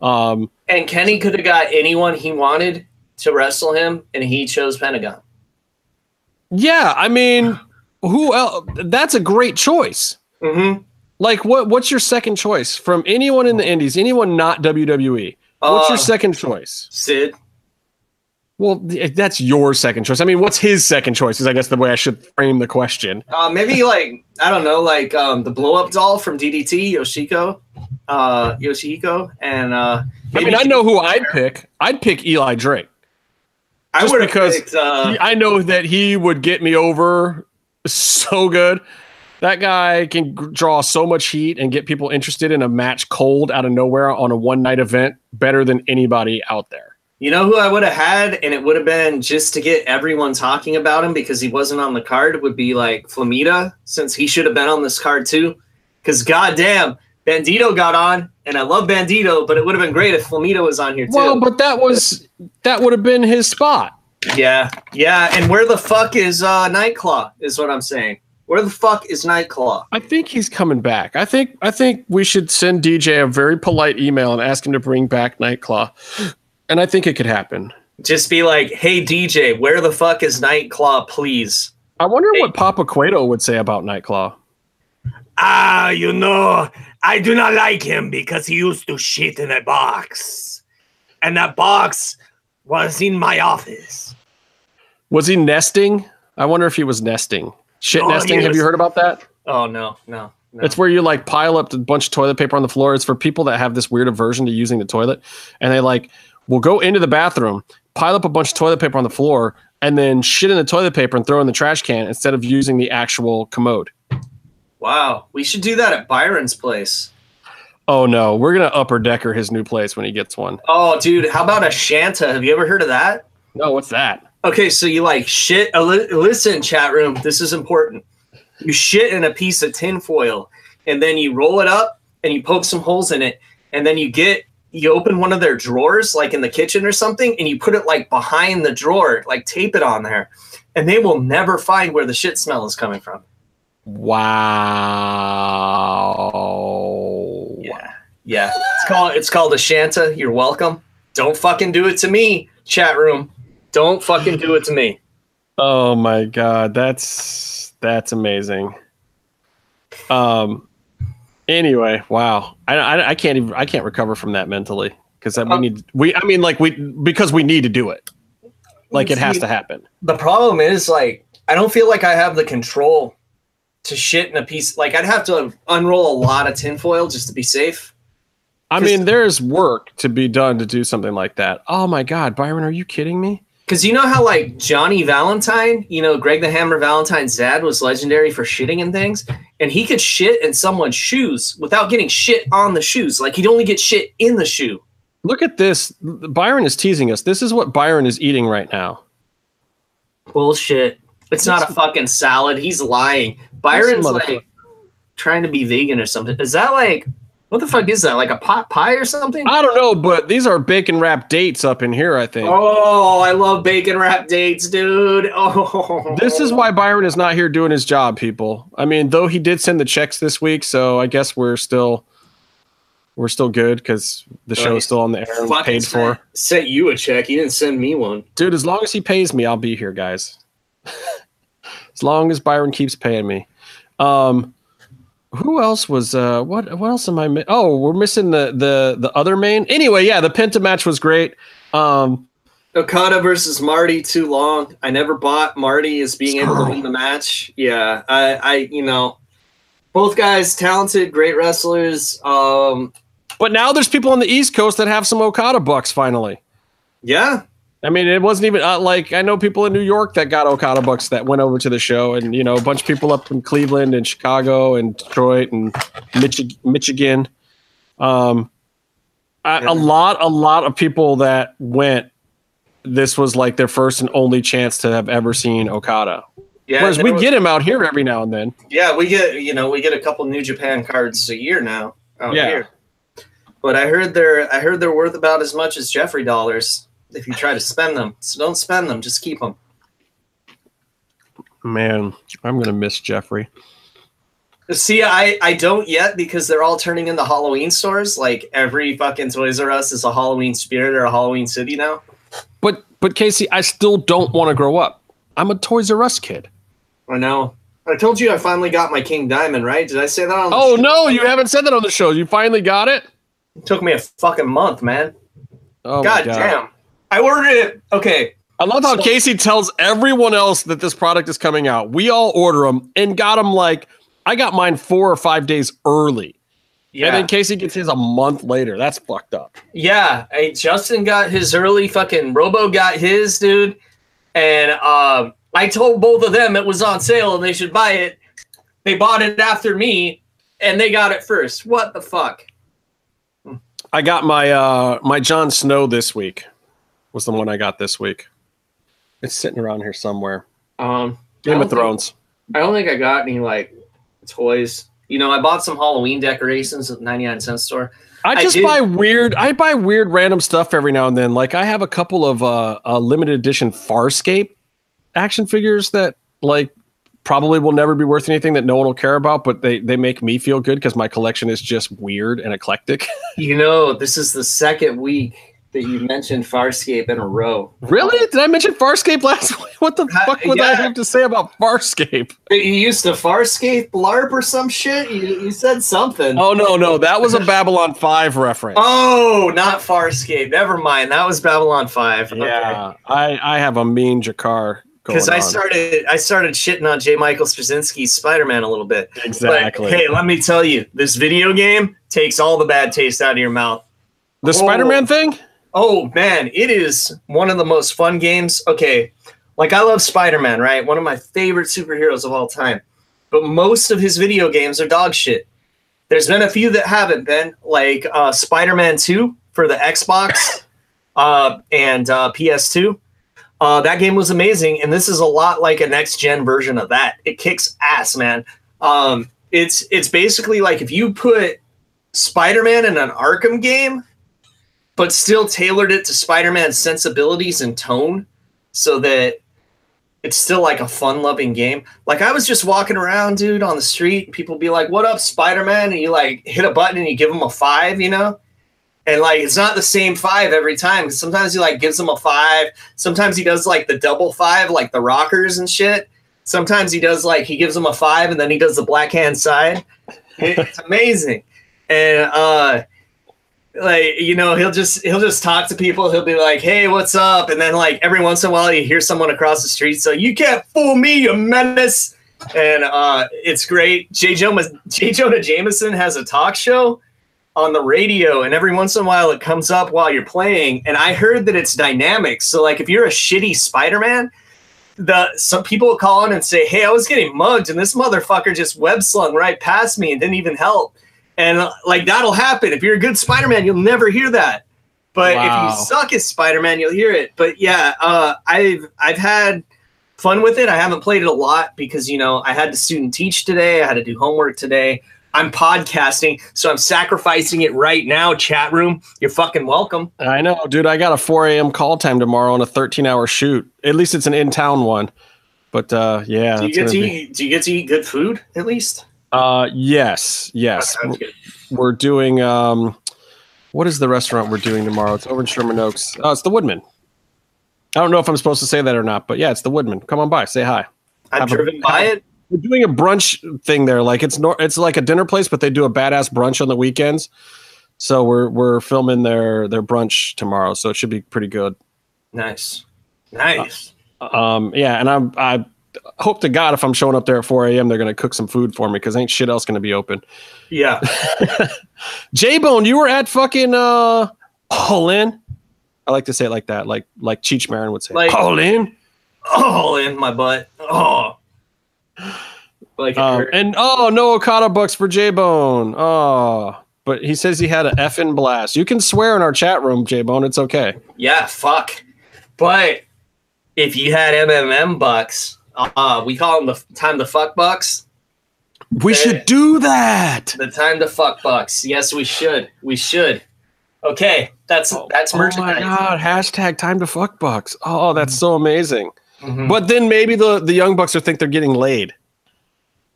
um, and Kenny could have got anyone he wanted to wrestle him, and he chose Pentagon. Yeah. I mean, [sighs] who else? That's a great choice. Mm-hmm. Like, what? What's your second choice from anyone in the Indies? Anyone not WWE? What's your Uh, second choice? Sid. Well, that's your second choice. I mean, what's his second choice? Is I guess the way I should frame the question. Uh, maybe like I don't know, like um, the blow up doll from DDT, Yoshiko, uh, Yoshihiko, and uh, I mean, I know who I'd pick. I'd pick Eli Drake. I just would because picked, uh, He- I know that he would get me over so good. That guy can draw so much heat and get people interested in a match cold out of nowhere on a one night event better than anybody out there. you know who I would have had, and it would have been just to get everyone talking about him because he wasn't on the card. Would be like Flamita, since he should have been on this card too. Because goddamn, Bandito got on, and I love Bandito, but it would have been great if Flamita was on here too. Well, but that was that would have been his spot. yeah, yeah. And where the fuck is uh, Nightclaw? Is what I'm saying. Where the fuck is Nightclaw? I think he's coming back. I think I think we should send DJ a very polite email and ask him to bring back Nightclaw. And I think it could happen. Just be like, hey DJ, where the fuck is Nightclaw, please? I wonder what Papa Cueto would say about Nightclaw. Ah, you know, I do not like him because he used to shit in a box. And that box was in my office. Was he nesting? I wonder if he was nesting. Shit Oh, nesting. Have yes. you heard about that? Oh no, no, no. It's where you like pile up a bunch of toilet paper on the floor. It's for people that have this weird aversion to using the toilet, and they like will go into the bathroom, pile up a bunch of toilet paper on the floor, and then shit in the toilet paper and throw in the trash can instead of using the actual commode. Wow, we should do that at Byron's place. Oh no, we're gonna upper decker his new place when he gets one. Oh, dude, how about a Shanta? Have you ever heard of that? No, what's that? Okay, so you like shit. Listen, chat room, this is important. You shit in a piece of tinfoil, and then you roll it up and you poke some holes in it, and then you get you open one of their drawers, like in the kitchen or something, and you put it like behind the drawer, like tape it on there, and they will never find where the shit smell is coming from. Wow. Yeah, yeah. It's called it's called a Shanta. You're welcome. Don't fucking do it to me, chat room. Don't fucking do it to me. Oh my god, that's that's amazing. Um. Anyway, wow. I I, I can't even I can't recover from that mentally because we Um, need we I mean like we because we need to do it. Like it has to happen. The problem is like I don't feel like I have the control to shit in a piece. Like I'd have to unroll a lot of tinfoil just to be safe. I mean, there's work to be done to do something like that. Oh my god, Byron, are you kidding me? Because you know how like Johnny Valentine, you know Greg the Hammer Valentine's dad was legendary for shitting and things, and he could shit in someone's shoes without getting shit on the shoes. Like he'd only get shit in the shoe. Look at this. Byron is teasing us. This is what Byron is eating right now. Bullshit. It's not a fucking salad. He's lying. Byron's like trying to be vegan or something. Is that like what the fuck is that? Like a pot pie or something? I don't know, but these are bacon wrapped dates up in here, I think. Oh, I love bacon wrap dates, dude. [laughs] Oh, This is why Byron is not here doing his job, people. I mean, though he did send the checks this week, so I guess we're still we're still good because the show is still on the air and Fucking paid for. sent- Sent you a check. He didn't send me one. Dude, as long as he pays me, I'll be here, guys. [laughs] as long as Byron keeps paying me. Um who else was uh what what else am I mi- Oh, we're missing the the the other main. Anyway, yeah, the Penta match was great. Um Okada versus Marty too long. I never bought Marty as being able to win the match. Yeah, I, I, you know, both guys talented, great wrestlers. Um, but now there's people on the East Coast that have some Okada bucks finally. yeah, I mean, it wasn't even uh, like I know people in New York that got Okada bucks that went over to the show, and you know, a bunch of people up in Cleveland and Chicago and Detroit and Michi- Michigan. Um, a, Yeah. a lot, a lot of people that went. This was like their first and only chance to have ever seen Okada. yeah. Whereas we was- get him out here every now and then. yeah, we get, you know, we get a couple New Japan cards a year now out Yeah. here. But I heard they're, I heard they're worth about as much as Geoffrey dollars if you try to spend them. So don't spend them, just keep them. Man, I'm gonna miss Geoffrey. See, I, I don't yet because they're all turning into Halloween stores. Like every fucking Toys R Us is a Halloween Spirit or a Halloween City now. But but Casey, I still don't want to grow up. I'm a Toys R Us kid. I know. I told you I finally got my King Diamond, right? Did I say that on the Oh show? no, you haven't said that on the show. You finally got it. It took me a fucking month, man. Oh God, God. damn. I ordered it. Okay. I love how So- Casey tells everyone else that this product is coming out. We all order them and got them like I got mine four or five days early. Yeah. And then Casey gets his a month later. That's fucked up. yeah. Hey, Justin got his early fucking Robo got his, dude. And um, I told both of them it was on sale and they should buy it. They bought it after me and they got it first. What the fuck? I got my uh my Jon Snow this week. Was the one I got this week. It's sitting around here somewhere. Um, Game of think- Thrones. I don't think I got any like toys. You know, I bought some Halloween decorations at the 99 cent store. I I just did- buy weird. I buy weird random stuff every now and then. Like I have a couple of uh, uh limited edition Farscape action figures that like probably will never be worth anything that no one will care about, but they they make me feel good because my collection is just weird and eclectic. [laughs] You know, this is the second week that you mentioned Farscape in a row. really? Did I mention Farscape last [laughs] week? What the Uh, fuck would I yeah. have to say about Farscape? You used to Farscape LARP or some shit? You, you said something. Oh no, no, that was a Babylon 5 reference. Oh, not Farscape. Never mind. That was Babylon 5. Yeah, I I have a mean Jakar Because I on. started I started shitting on J. Michael Straczynski's Spider-Man a little bit. exactly. But, hey, let me tell you, this video game takes all the bad taste out of your mouth. the Spider-Man thing? Oh man, it is one of the most fun games. Okay, like I love Spider Man, right? One of my favorite superheroes of all time. But most of his video games are dog shit. There's been a few that haven't been, like uh, Spider Man 2 for the Xbox [laughs] uh, and uh, PS2. Uh, that game was amazing, and this is a lot like a next gen version of that. It kicks ass, man. Um, it's it's basically like if you put Spider-Man in an Arkham game, but still tailored it to Spider-Man's sensibilities and tone, so that it's still like a fun-loving game. Like I was just walking around, dude, on the street. People be like, "What up, Spider-Man?" And you like hit a button and you give them a five, you know. And like it's not the same five every time. 'cause Sometimes he like gives them a five. Sometimes he does like the double five, like the rockers and shit. Sometimes he does like he gives them a five and then he does the black hand side. It's amazing. And uh like you know he'll just he'll just talk to people. He'll be like hey what's up? And then like every once in a while you hear someone across the street so you can't fool me you menace. And uh it's great. J. Jonah j. Jonah jameson has a talk show on the radio and every once in a while it comes up while you're playing. And i heard that it's dynamic. So like if you're a shitty spider-man the some people call in and say hey i was getting mugged and this motherfucker just web slung right past me and didn't even help and uh, like that'll happen if you're a good spider-man you'll never hear that but if you suck as spider-man you'll hear it but yeah uh, i've i've had fun with it i haven't played it a lot because you know i had to student teach today i had to do homework today i'm podcasting so i'm sacrificing it right now chat room you're fucking welcome I know, dude. I got a 4 a.m. call time tomorrow on a 13 hour shoot. At least it's an in town one. But uh, yeah. do you get to be- eat, do you get to eat good food at least Uh, yes, yes. Good. We're doing. Um, what is the restaurant we're doing tomorrow? It's over in Sherman Oaks. Oh, it's the Woodman. I don't know if I'm supposed to say that or not, but yeah, it's the Woodman. Come on by, say hi. i've Have a- driven by it We're doing a brunch thing there. Like it's nor- it's like a dinner place, but they do a badass brunch on the weekends. So we're we're filming their their brunch tomorrow, so it should be pretty good. nice nice Um, yeah, and I'm I hope to God if I'm showing up there at 4 a.m. they're gonna cook some food for me because ain't shit else gonna be open. yeah [laughs] J Bone, you were at fucking uh Holland. I like to say it like that, like like Cheech Marin would say. Like- Holland. oh in my butt oh like Um, and oh no Okada bucks for J Bone. Oh, but he says he had a effing blast. You can swear in our chat room, J Bone. It's okay. yeah fuck but if you had mmm bucks uh we call them the time to fuck bucks We Hey. should do that. the time to fuck bucks yes we should we should okay that's that's merchandise. Oh my god! Hashtag time to fuck bucks. Oh, that's so amazing. Mhm. But then maybe the the young bucks are think they're getting laid.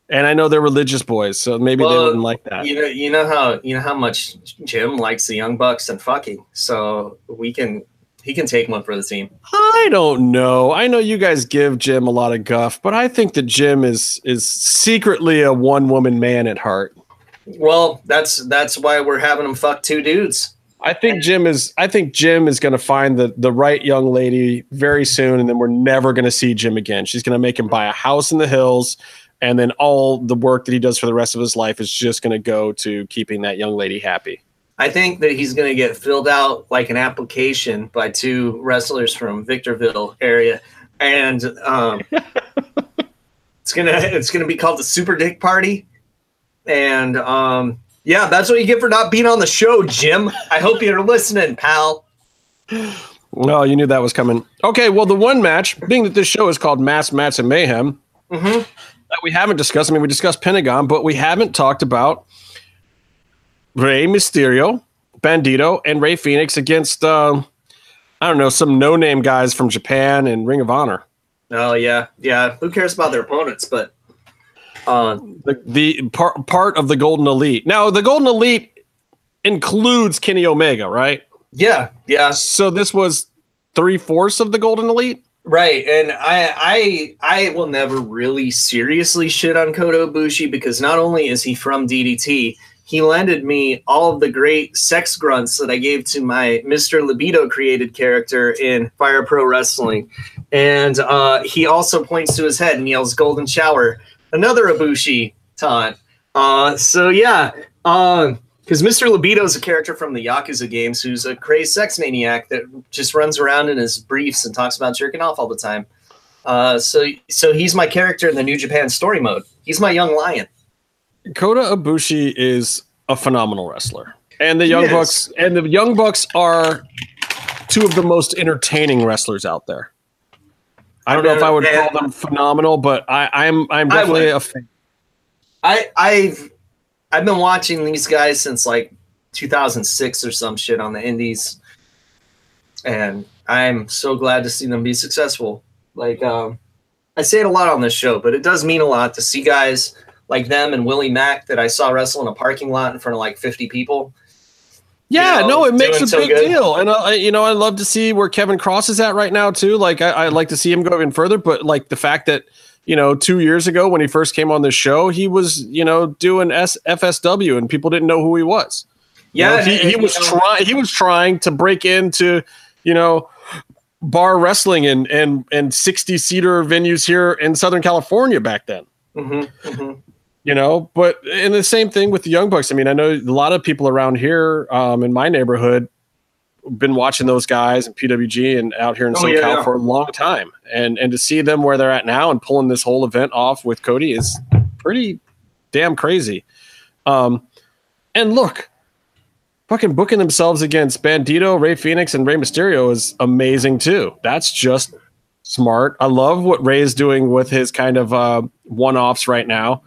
And I know they're religious boys, so maybe they wouldn't like that. you know you know how you know how much jim likes the young bucks and fucking so we can he can take one for the team I don't know. I know you guys give Jim a lot of guff, but I think that Jim is is secretly a one woman man at heart. well that's that's why we're having him fuck two dudes I think Jim is I think Jim is going to find the the right young lady very soon and then we're never going to see Jim again. She's going to make him buy a house in the hills and then all the work that he does for the rest of his life is just going to go to keeping that young lady happy. I think that he's going to get filled out like an application by two wrestlers from Victorville area, and um, [laughs] it's gonna it's gonna be called the Super Dick Party, and um, yeah, that's what you get for not being on the show, Jim. I hope you're listening, pal. Oh, you knew that was coming. Okay, well, the one match, being that this show is called Masks Mats and Mayhem, hmm that we haven't discussed. I mean, we discussed Pentagon, but we haven't talked about Rey Mysterio, Bandito, and Rey Fenix against um, I don't know some no-name guys from Japan and Ring of Honor. Oh yeah, yeah. Who cares about their opponents? But uh, The, the part part of the Golden Elite. Now, the Golden Elite includes Kenny Omega, right? yeah, yeah. So this was three fourths of the Golden Elite. Right, and I I I will never really seriously shit on Kota Ibushi because not only is he from DDT, he lended me all of the great sex grunts that I gave to my Mr. Libido created character in Fire Pro Wrestling, and uh, he also points to his head and yells "Golden Shower," another Ibushi taunt. Uh, so yeah, um, because Mr. Libido is a character from the Yakuza games who's a crazed sex maniac that just runs around in his briefs and talks about jerking off all the time. Uh, so, so he's my character in the New Japan story mode. He's my young lion. Kota Ibushi is a phenomenal wrestler, and the Young is. Bucks and the Young Bucks are two of the most entertaining wrestlers out there. I don't know if I would call them phenomenal, but I, I'm I'm definitely a fan. I, I've, I've been watching these guys since like 2006 or some shit on the Indies, and I'm so glad to see them be successful. Like, um, I say it a lot on this show, but it does mean a lot to see guys like them and Willie Mack that I saw wrestle in a parking lot in front of like 50 people. Yeah, you know, no, it makes a so big good. deal, and uh, I, you know, I love to see where Kevin Kross is at right now too. Like, I, I like to see him go even further, but like the fact that you know, two years ago when he first came on the show, he was you know doing S- FSW, and people didn't know who he was. You know, Yeah, he, he was trying. He was trying to break into you know bar wrestling and and and sixty seater venues here in Southern California back then Mhm, mhm. You know but and the same thing with the young bucks. I mean i know a lot of people around here um, in my neighborhood been watching those guys and pwg and out here in Oh, socal yeah, yeah. for a long time. And and to see them where they're at now and pulling this whole event off with cody is pretty damn crazy. Um and look fucking booking themselves against bandito rey fenix and rey mysterio is amazing too. That's just smart. I love what rey is doing with his kind of uh one-offs right now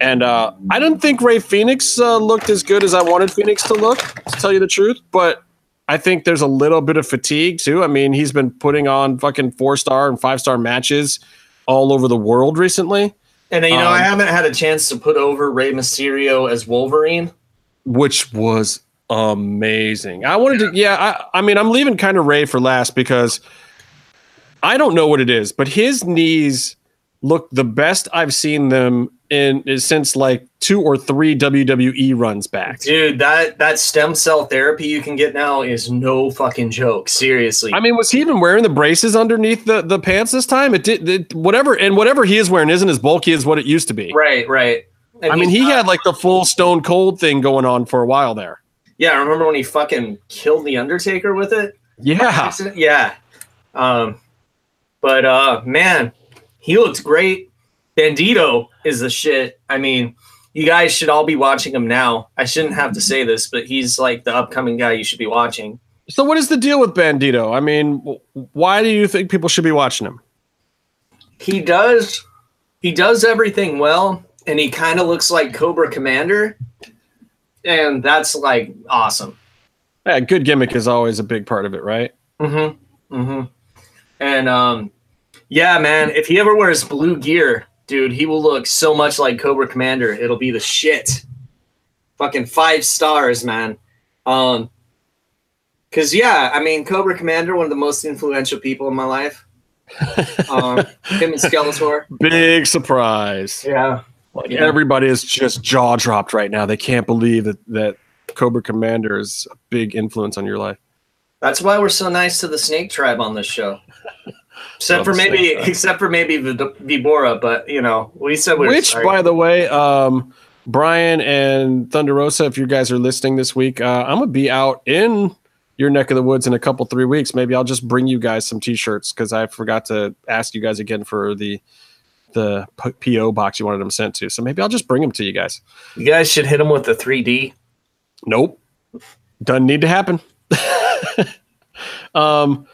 and uh, I didn't think Rey Fenix uh, looked as good as I wanted Fenix to look, to tell you the truth. But I think there's a little bit of fatigue too. I mean, he's been putting on fucking four star and five star matches all over the world recently, And you know, I Um, haven't had a chance to put over Rey Mysterio as Wolverine. which was amazing. I wanted to, yeah. I, I mean, I'm leaving kind of Rey for last because I don't know what it is, but his knees look the best I've seen them in since like two or three WWE runs back. Dude, that that stem cell therapy you can get now is no fucking joke. Seriously. I mean, was he even wearing the braces underneath the, the pants this time? It did it, whatever, and whatever he is wearing isn't as bulky as what it used to be. right, right. And I mean, he not- had like the full Stone Cold thing going on for a while there. Yeah, I remember when he fucking killed the Undertaker with it? Yeah, Yeah. Um, but uh, man, he looked great. Bandito is the shit. I mean, you guys should all be watching him now. I shouldn't have to say this, but he's like the upcoming guy you should be watching. So what is the deal with Bandito? I mean, why do you think people should be watching him? He does, he does everything well, and he kind of looks like Cobra Commander, and that's like awesome. Yeah, good gimmick is always a big part of it, right? Mm-hmm. Mm-hmm. And um, yeah, man, if he ever wears blue gear, dude, he will look so much like Cobra Commander. It'll be the shit. Fucking five stars, man. Um, cause yeah, I mean, Cobra Commander, one of the most influential people in my life. [laughs] Um, him and Skeletor. Big surprise. Yeah. Like Yeah. everybody is just jaw dropped right now. They can't believe that that Cobra Commander is a big influence on your life. That's why we're so nice to the Snake Tribe on this show. Except Love for maybe, Tribe. except for maybe Vid- Vibora, but you know, we said we Which, sorry. by the way, um, Brian and Thunder Rosa, if you guys are listening this week, uh, I'm gonna be out in your neck of the woods in a couple three weeks. Maybe I'll just bring you guys some t-shirts because I forgot to ask you guys again for the the PO box you wanted them sent to. So maybe I'll just bring them to you guys. you guys should hit him with the 3D. Nope. Doesn't need to happen. [laughs] um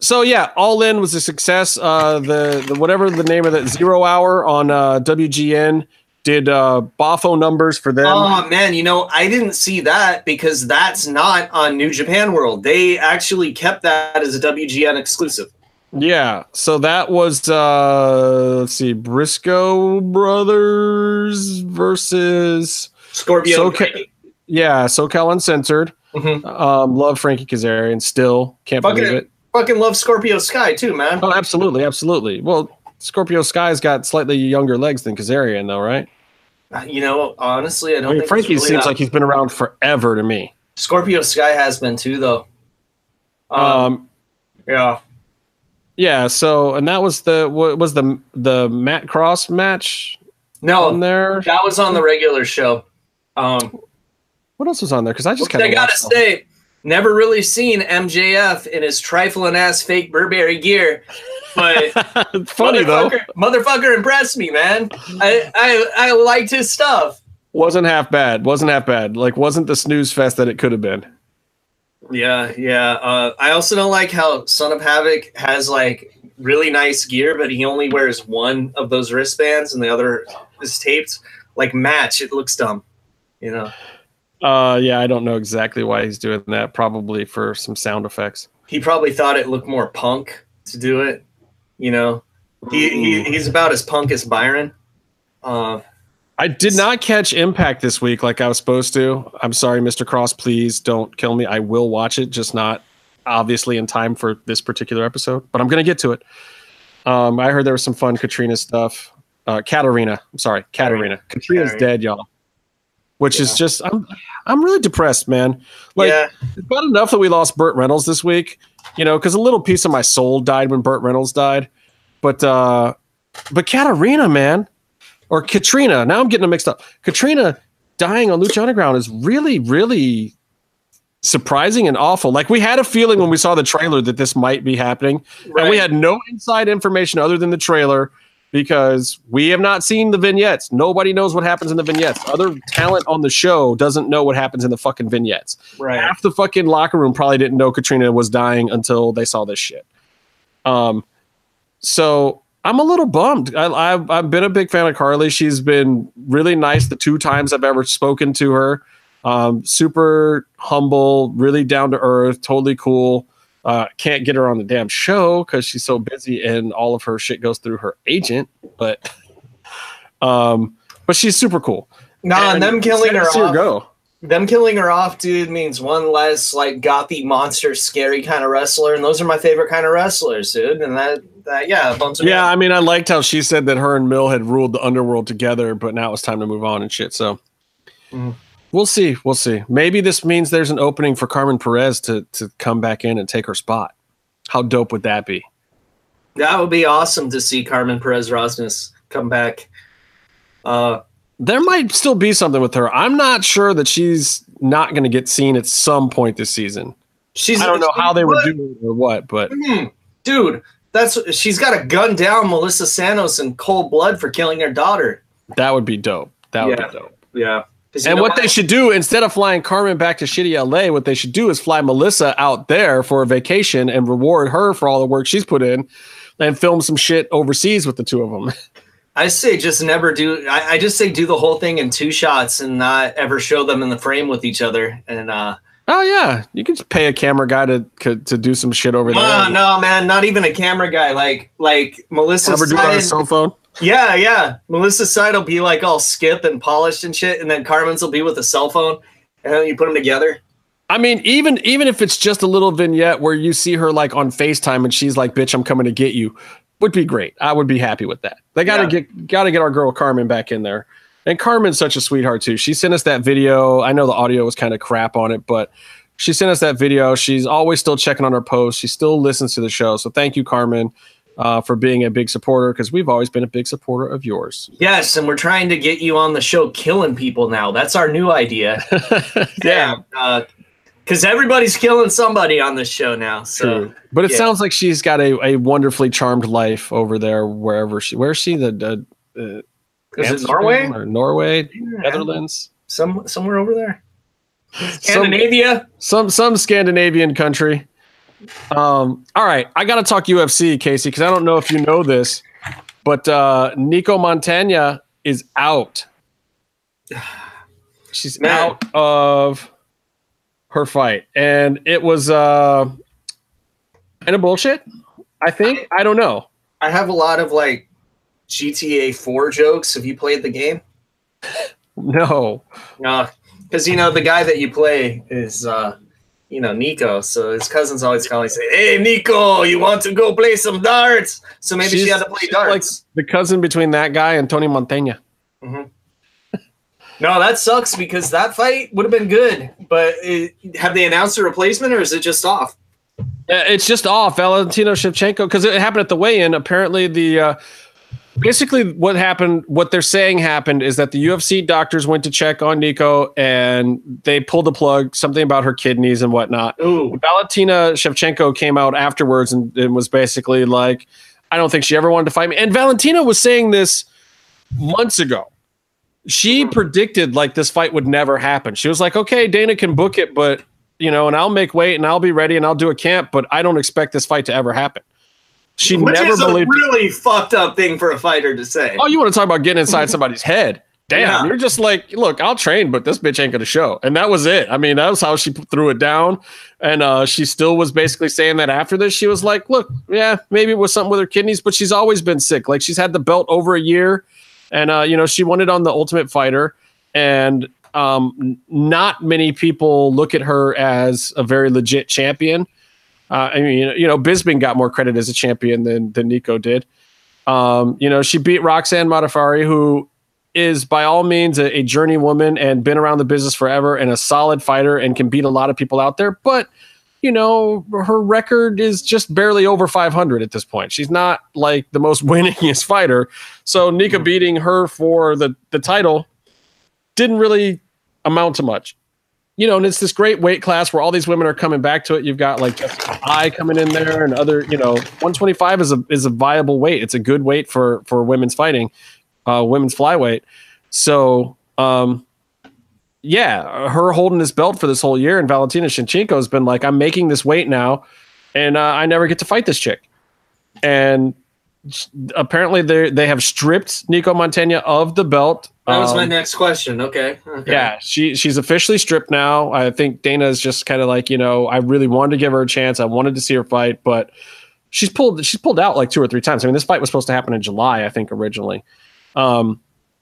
so yeah, All In was a success. Uh the, the whatever the name of that zero hour on uh WGN did uh Bafo numbers for them. Oh man, you know, I didn't see that because that's not on New Japan World. They actually kept that as a WGN exclusive. yeah. So that was uh let's see, Briscoe Brothers versus Scorpio. So-ca- yeah, SoCal Uncensored. Mhm. Um love Frankie Kazarian still. Can't Fucking- believe it. Fucking love Scorpio Sky too, man. Oh, absolutely, absolutely. Well, Scorpio Sky's got slightly younger legs than Kazarian, though, right? Uh, You know, honestly, I don't I mean, think Frankie really seems that- like he's been around forever to me. Scorpio Sky has been too, though. Um, Um, yeah. yeah. So, and that was the what was the the Matt Cross match No, on there? that was on the regular show. Um, What else was on there? Because I just kind of. I gotta say, never really seen MJF in his trifling ass fake Burberry gear, but [laughs] funny though. motherfucker, motherfucker impressed me, man. I, I I liked his stuff. Wasn't half bad. Wasn't half bad. Like wasn't the snooze fest that it could have been. Yeah, yeah. Uh, I also don't like how Son of Havoc has like really nice gear, but he only wears one of those wristbands and the other is taped. Like match, it looks dumb. You know, Uh, yeah, I don't know exactly why he's doing that. Probably for some sound effects. he probably thought it looked more punk to do it. You know, he, he he's about as punk as Byron. Uh, I did not catch Impact this week like I was supposed to. I'm sorry, Mr. Cross. Please don't kill me. I will watch it, just not obviously in time for this particular episode, but I'm going to get to it. Um, I heard there was some fun Katrina stuff. Uh, Katarina. I'm sorry, Katarina. Catrina's Katarina. dead, y'all. Which is just I'm I'm really depressed, man. Like yeah, it's not enough that we lost Burt Reynolds this week, you know, because a little piece of my soul died when Burt Reynolds died. But uh but Katarina, man, or Catrina. Now I'm getting them mixed up. Catrina dying on Lucha Underground is really, really surprising and awful. Like we had a feeling when we saw the trailer that this might be happening, and we had no inside information other than the trailer because we have not seen the vignettes. Nobody knows what happens in the vignettes. Other talent on the show doesn't know what happens in the fucking vignettes right. half the fucking locker room probably didn't know Catrina was dying until they saw this shit. Um, so I'm a little bummed. I, I've, I've been a big fan of Karlee. She's been really nice the two times I've ever spoken to her. Um, super humble, really down to earth, totally cool. Uh, can't get her on the damn show because she's so busy and all of her shit goes through her agent. But, um, but she's super cool. Nah, and them killing her off. go. them killing her off, dude, means one less like gothy monster, scary kind of wrestler, and those are my favorite kind of wrestlers, dude. And that, that yeah, bumps Yeah, out. I mean, I liked how she said that her and Mil had ruled the underworld together, but now it's time to move on and shit. So Mhm. We'll see. We'll see. Maybe this means there's an opening for Carmen Perez to to come back in and take her spot. How dope would that be? that would be awesome to see Carmen Perez Rosnes come back. Uh, There might still be something with her. I'm not sure that she's not going to get seen at some point this season. she's I don't know how they would do it or what, but Hmm, dude. That's she's got to gun down Melissa Santos in cold blood for killing her daughter. that would be dope. That would Yeah. be dope. Yeah. And what they should do instead of flying Carmen back to shitty LA, what they should do is fly Melissa out there for a vacation and reward her for all the work she's put in, and film some shit overseas with the two of them. I say just never do. I, I just say do the whole thing in two shots and not ever show them in the frame with each other. And uh, oh yeah, you can just pay a camera guy to to, to do some shit over no, there. no, no, man, not even a camera guy. Like like Melissa. Ever do it on a cell phone? Yeah, yeah. Melissa's side will be like all skip and polished and shit, and then Carmen's will be with a cell phone, and then you put them together. I mean, even even if it's just a little vignette where you see her like on FaceTime and she's like, "Bitch, I'm coming to get you," would be great. I would be happy with that. They got to Yeah. get got to get our girl Carmen back in there. And Carmen's such a sweetheart too. She sent us that video. I know the audio was kind of crap on it, but she sent us that video. She's always still checking on her posts. She still listens to the show. So thank you, Carmen, uh, for being a big supporter because we've always been a big supporter of yours. Yes, and we're trying to get you on the show killing people now. That's our new idea. [laughs] yeah, Because everybody's killing somebody on this show now. So True. But it yeah. sounds like she's got a, a wonderfully charmed life over there, wherever she. Where's she? The, uh, is it Norway? or Norway, Netherlands, Some somewhere over there. some, Scandinavia. some some Scandinavian country. Um. All right, I got to talk UFC, Casey, because I don't know if you know this, but uh, Nico Montana is out. [sighs] She's Man. out of her fight, and it was uh, kind of bullshit. I think I don't know. I have a lot of like GTA 4 jokes. Have you played the game? [laughs] No. No, because you know the guy that you play is uh, you know Nico. So his cousins always call me say, "Hey Nico, you want to go play some darts?" So maybe she She's- had to play she's like darts. the cousin between that guy and Tony Montana. no, that sucks because that fight would have been good. But it, have they announced a replacement or is it just off? It's just off Valentina Shevchenko because it happened at the weigh-in. Apparently, the uh, basically what happened, what they're saying happened, is that the UFC doctors went to check on Nico and they pulled the plug. Something about her kidneys and whatnot. Ooh, Valentina Shevchenko came out afterwards and, and was basically like, I don't think she ever wanted to fight me. And Valentina was saying this months ago. She predicted like this fight would never happen. She was like, okay, Dana can book it, but you know, and I'll make weight and I'll be ready and I'll do a camp, but I don't expect this fight to ever happen. She which never is believed. a really fucked up thing for a fighter to say. oh, you want to talk about getting inside somebody's head? [laughs] damn, Yeah. you're just like, look, I'll train, but this bitch ain't gonna show. And that was it. I mean, that was how she threw it down. And uh, she still was basically saying that after this, she was like, look, yeah, maybe it was something with her kidneys, but she's always been sick. Like she's had the belt over a year, and uh, you know, she won it on the Ultimate Fighter, and um, not many people look at her as a very legit champion. Uh, I mean, you know, you know, Bisping got more credit as a champion than than Nico did. Um, you know, she beat Roxanne Modafferi, who is by all means a, a journey woman and been around the business forever and a solid fighter and can beat a lot of people out there. But you know, her record is just barely over 500 at this point. She's not like the most [laughs] winningest fighter. So Nika beating her for the the title didn't really amount to much. You know, and it's this great weight class where all these women are coming back to it. You've got like Jessica Eye coming in there and other, you know, 125 is a is a viable weight. It's a good weight for for women's fighting, uh, women's flyweight. So, um, yeah, her holding this belt for this whole year, and Valentina Shevchenko has been like, I'm making this weight now, and uh, I never get to fight this chick. And apparently, they they have stripped Nico Montana of the belt. That was my Um, next question. Okay. okay. yeah, she she's officially stripped now. I think Dana is just kind of like, you know, I really wanted to give her a chance. I wanted to see her fight, but she's pulled she's pulled out like two or three times. I mean, this fight was supposed to happen in July, I think, originally. Um,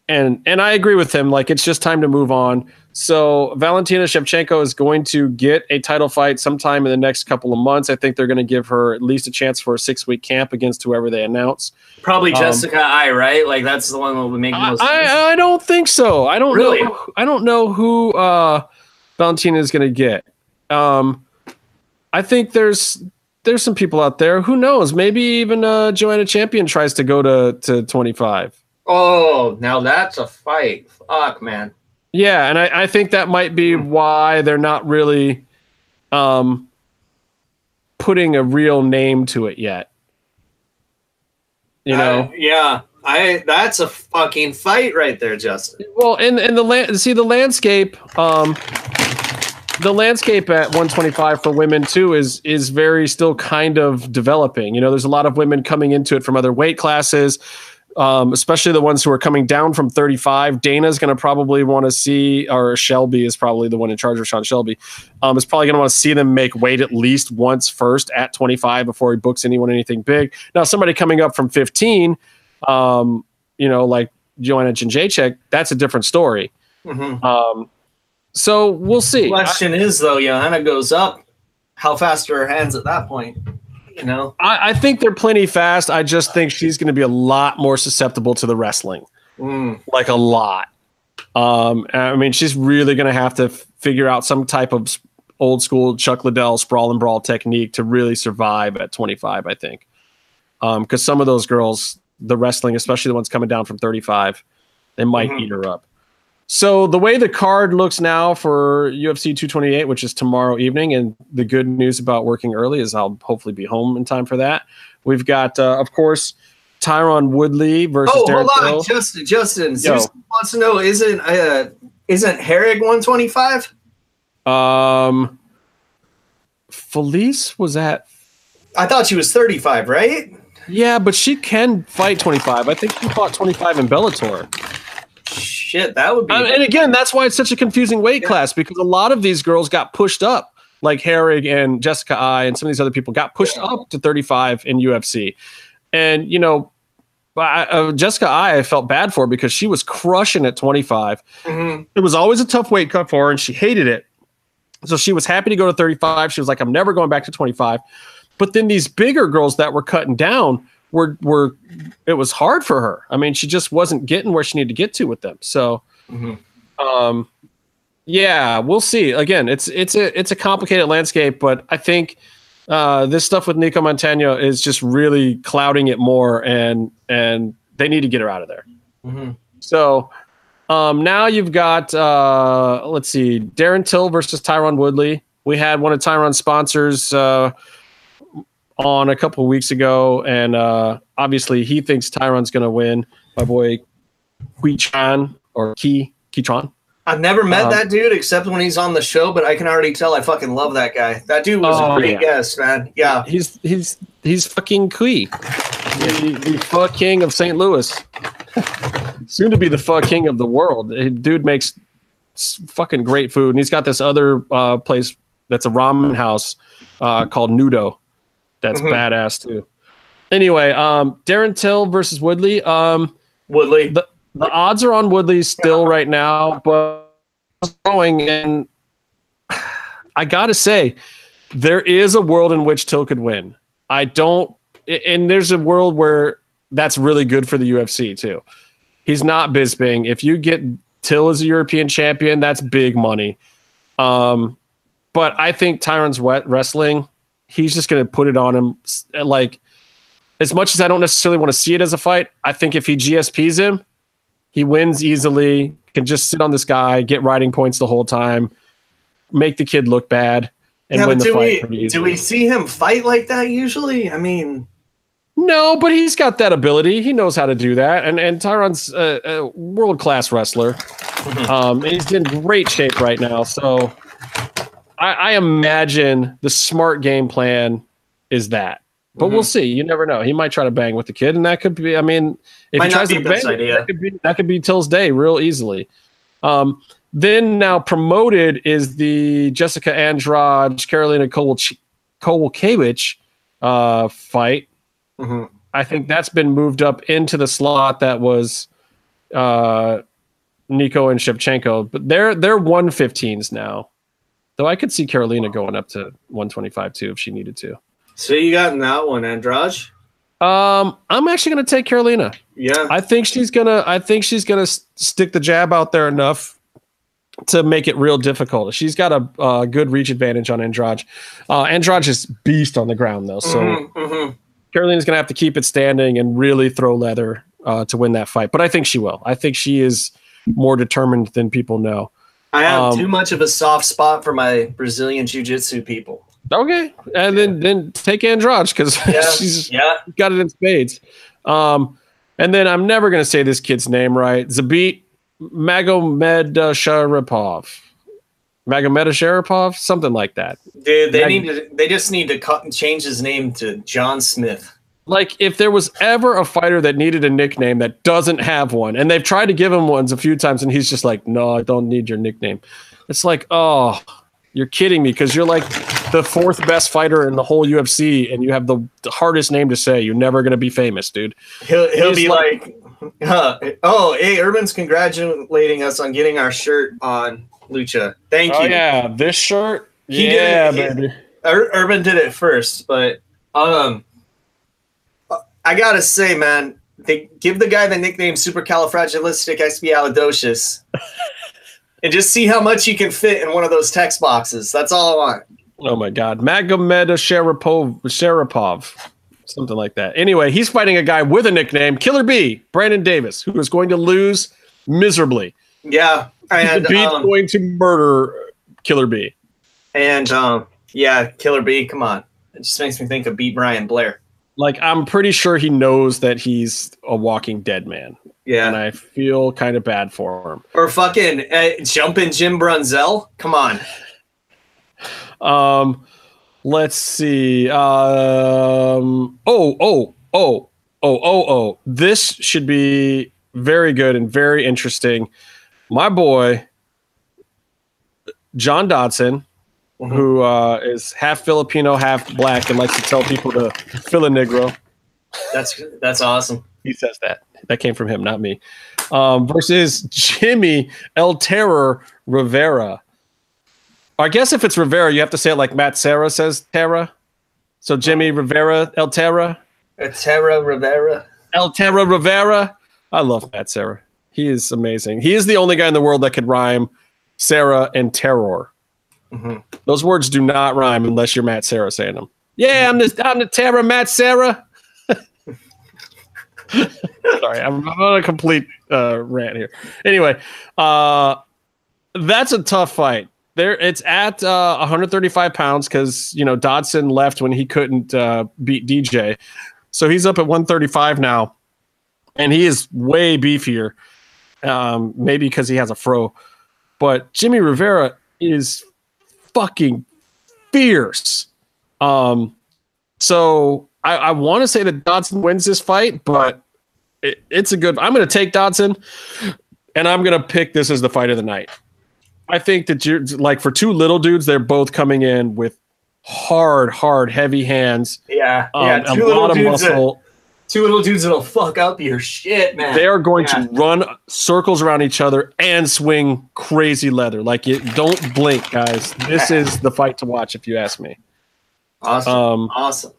and and I agree with him. Like, it's just time to move on. So Valentina Shevchenko is going to get a title fight sometime in the next couple of months. I think they're going to give her at least a chance for a six week camp against whoever they announce. Probably Um, Jessica Eye, right? Like that's the one that would make the I, most sense. I, I don't think so. I don't Really? know. I don't know who uh, Valentina is going to get. Um, I think there's there's some people out there. Who knows? Maybe even uh, Joanna Champion tries to go to to 25. Oh, now that's a fight. Fuck, man. Yeah, and I, I think that might be why they're not really um, putting a real name to it yet. You know. I- yeah. I that's a fucking fight right there, Justin. Well, and in the land, see the landscape, um, the landscape at 125 for women too is is very still kind of developing. You know, there's a lot of women coming into it from other weight classes, um, especially the ones who are coming down from 35. Dana's going to probably want to see, or Shelby is probably the one in charge of Sean Shelby, um, is probably going to want to see them make weight at least once first at 25 before he books anyone anything big. Now, somebody coming up from 15, um, you know, like Joanna Jędrzejczyk, that's a different story. Mhm. Um, so we'll see. The question is though, Joanna goes up. How fast are her hands at that point? You know. I, I think they're plenty fast. I just think she's going to be a lot more susceptible to the wrestling, Mm. like a lot. Um, I mean, she's really going to have to f- figure out some type of old school Chuck Liddell sprawl and brawl technique to really survive at 25. I think, because some of those girls, the wrestling, especially the ones coming down from 35, they might Mhm. eat her up. So the way the card looks now for UFC 228, which is tomorrow evening, and the good news about working early is I'll hopefully be home in time for that. We've got, uh, of course, Tyron Woodley versus Oh, Darren hold on, Till. Justin. Justin. Zeus wants to know: Isn't uh, isn't Herrig one twenty five? Um, Felice was at I thought she was thirty five, right? yeah, but she can fight 25. I think she fought 25 in Bellator. Shit, that would be. Um, and again, that's why it's such a confusing weight Yeah. class because a lot of these girls got pushed up, like Herrig and Jessica Eye and some of these other people got pushed Yeah. up to 35 in UFC. And, you know, I- uh, Jessica Eye, I felt bad for because she was crushing at 25. Mhm. It was always a tough weight cut for her and she hated it. So she was happy to go to 35. She was like, I'm never going back to 25. But then these bigger girls that were cutting down were were it was hard for her. I mean, she just wasn't getting where she needed to get to with them. So Mhm. um yeah, we'll see. Again, it's it's a it's a complicated landscape, but I think uh this stuff with Nico Montano is just really clouding it more and and they need to get her out of there. Mhm. So um, now you've got uh, let's see, Darren Till versus Tyron Woodley. We had one of Tyron's sponsors uh, on a couple of weeks ago, and uh, obviously he thinks Tyron's going to win. My boy Qui-Tran or Ki Ki-Tron. I've never met Um, that dude except when he's on the show, but I can already tell I fucking love that guy. That dude was Oh, a great yeah. guest, man. Yeah. He's he's he's fucking Qui, the, the fuck king of St. Louis. soon to be the fuck king of the world. Dude makes fucking great food, and he's got this other uh, place that's a ramen house uh, called Nudo. That's Mhm. badass too. Anyway, um, Darren Till versus Woodley. Um, Woodley. the the odds are on Woodley still right now, but it's growing, and [sighs] I gotta say, there is a world in which Till could win. I don't, and there's a world where that's really good for the UFC too. He's not Bisping. If you get Till as a European champion, that's big money. Um, but I think Tyron's wet wrestling, he's just gonna put it on him. Like, as much as I don't necessarily want to see it as a fight, I think if he GSPs him, he wins easily. Can just sit on this guy, get riding points the whole time, make the kid look bad, and Yeah, win the do fight. we do we see him fight like that usually? I mean, No, but he's got that ability. He knows how to do that, and and Tyron's a, a world class wrestler. [laughs] Um, he's in great shape right now. So I, I imagine the smart game plan is that. But we'll see. You never know. He might try to bang with the kid, and that could be. I mean, if Might he tries to bang, that could be that could be Till's day real easily. Um, then now promoted is the Jessica Andrade Carolina Kowalkiewicz uh, fight. mhm. I think that's been moved up into the slot that was uh, Nico and Shevchenko, but they're they're 115s now. Though I could see Carolina going up to 125 too if she needed to. so you got in that one, Andrade? Um, I'm actually going to take Carolina. Yeah. I think she's gonna. I think she's gonna stick the jab out there enough to make it real difficult. She's got a uh, good reach advantage on Andrade. Uh, Andrade is beast on the ground though, so. Mhm, mhm. Carolina's going to have to keep it standing and really throw leather uh, to win that fight. But I think she will. I think she is more determined than people know. I have Um, too much of a soft spot for my Brazilian jiu-jitsu people. Okay, and then then take Andrade because [laughs] Yeah. she's yeah. got it in spades. Um, and then I'm never going to say this kid's name right. Zabit Magomedasharipov. Magomedasharipov, something like that. Dude, they Mag- need to they just need to cut, change his name to John Smith. Like if there was ever a fighter that needed a nickname that doesn't have one and they've tried to give him ones a few times and he's just like no i don't need your nickname it's like oh you're kidding me because you're like the fourth best fighter in the whole ufc and you have the, the hardest name to say you're never going to be famous dude He'll he'll He's be like- like, huh, "Oh, hey, Urban's congratulating us on getting our shirt on Lucha. Thank oh you." yeah this shirt He did yeah it. Baby Ur- Urban did it first, but um, I gotta say, man, they give the guy the nickname Supercalifragilisticexpialidocious, and just see how much you can fit in one of those text boxes. That's all I want. oh my god magomedasharipov Sharipov. something like that anyway he's fighting a guy with a nickname killer b brandon davis who is going to lose miserably Yeah, and the um, going to murder Killer B. and um, yeah, Killer B. Come on, it just makes me think of B. Brian Blair. Like I'm pretty sure he knows that he's a walking dead man, Yeah, and I feel kind of bad for him. or fucking uh, jumping Jim Brunzell. Come on. Um, let's see. Um, oh, oh, oh, oh, oh, oh. This should be very good and very interesting. My boy, John Dodson, Mhm. who uh, is half Filipino, half black, and likes to tell people to fill a Negro. That's that's awesome. He says that. That came from him, not me. Um, versus Jimmy El Terror Rivera. I guess if it's Rivera, you have to say it like Matt Serra says Terra. So Jimmy Rivera, El Terra, El Terra Rivera. El Terra Rivera. I love Matt Serra. He is amazing. He is the only guy in the world that could rhyme Serra and terror. Mhm. Those words do not rhyme unless you're Matt Serra saying them. Yeah, I'm the I'm the Terra Matt Serra. [laughs] Sorry, I'm, I'm on a complete uh, rant here. Anyway, uh, that's a tough fight. There, it's at uh, 135 pounds because you know Dodson left when he couldn't uh, beat DJ, so he's up at 135 now, and he is way beefier. Um, maybe because he has a fro, but Jimmy Rivera is fucking fierce. Um, so I, I want to say that Dodson wins this fight, but it, it's a good. I'm going to take Dodson, and I'm going to pick this as the fight of the night. I think that you're like for two little dudes, they're both coming in with hard, hard, heavy hands. Yeah, Um, yeah. a little lot of dudes. That, muscle. Two little dudes that'll fuck up your shit, man. They are going Yeah. to run circles around each other and swing crazy leather. Like it, don't blink, guys. This is the fight to watch, if you ask me. awesome. Um, awesome.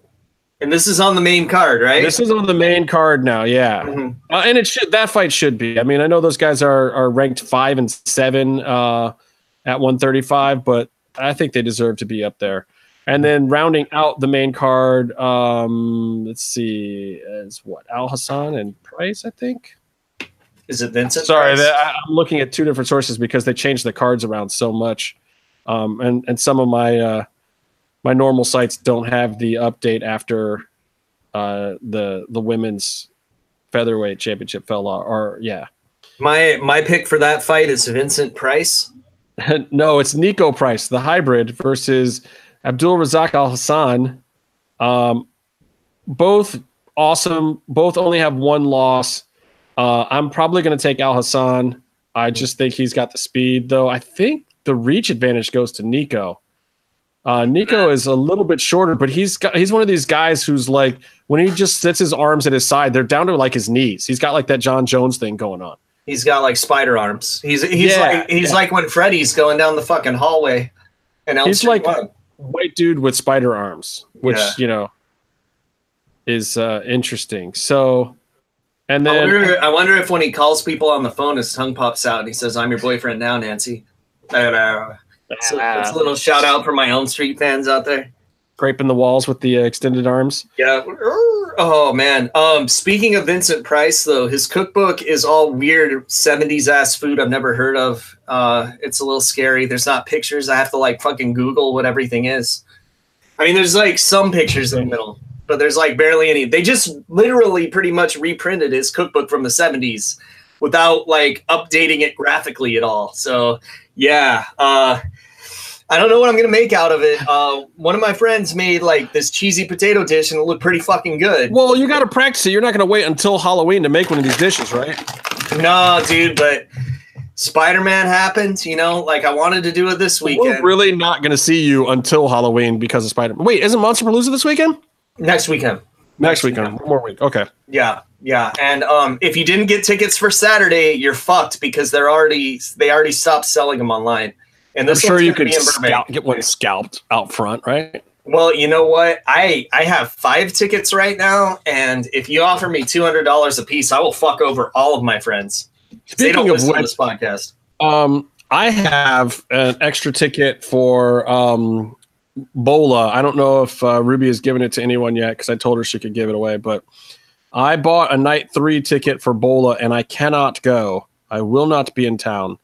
And this is on the main card, right? this is on the main card now, yeah. Mhm. Uh, and it should that fight should be. I mean, I know those guys are are ranked five and seven uh, at 135, but I think they deserve to be up there. And then rounding out the main card, um, let's see, is what Al Hassan and Price, I think. Is it Vincent? Sorry, Price? that, I- I'm looking at two different sources because they changed the cards around so much, um, and and some of my uh, my normal sites don't have the update after uh, the the women's featherweight championship fell off. Or yeah, my my pick for that fight is Vincent Price. [laughs] no, it's Niko Price, the hybrid versus Abdul Razak Al Hassan. Um, both awesome. Both only have one loss. Uh, I'm probably going to take Al Hassan. I just think he's got the speed, though. I think the reach advantage goes to Niko. Uh, Niko is a little bit shorter, but he's got he's one of these guys who's like when he just sits his arms at his side, they're down to like his knees. He's got like that Jon Jones thing going on. He's got like spider arms. He's he's Yeah, like he's yeah. like when Freddy's going down the fucking hallway. And He's like a white dude with spider arms, which Yeah. you know is uh, interesting. So, and I then wonder, I wonder if when he calls people on the phone, his tongue pops out and he says, "I'm your boyfriend now, Nancy." So it's a little shout out for my Elm Street fans out there. Scraping the walls with the uh, extended arms. Yeah. Oh man. Um, speaking of Vincent Price, though, his cookbook is all weird '70s ass food I've never heard of. Uh, it's a little scary. There's not pictures. I have to like fucking Google what everything is. I mean, there's like some pictures in the middle, but there's like barely any. They just literally pretty much reprinted his cookbook from the '70s without like updating it graphically at all. So yeah. Uh, I don't know what I'm gonna make out of it. Uh, one of my friends made like this cheesy potato dish and it looked pretty fucking good. Well, you got to practice it. You're not going to wait until Halloween to make one of these dishes, right? No, dude, but Spider Man happened. You know, like I wanted to do it this We're weekend. really not going to see you until Halloween because of Spider. Man. Wait, isn't Monsterpalooza this weekend? Next weekend. Next weekend, one more week. Okay. Yeah, yeah. And um, if you didn't get tickets for Saturday, you're fucked because they're already they already stopped selling them online. And I'm sure you could be in Burbank. scalp, get one scalped out front, right? Well, you know what? I I have five tickets right now, and if you offer me two hundred dollars a piece, I will fuck over all of my friends. they Speaking don't of which, this podcast. Um, I have an extra ticket for um, Bola. I don't know if uh, Ruby has given it to anyone yet because I told her she could give it away. But I bought a night three ticket for Bola, and I cannot go. I will not be in town.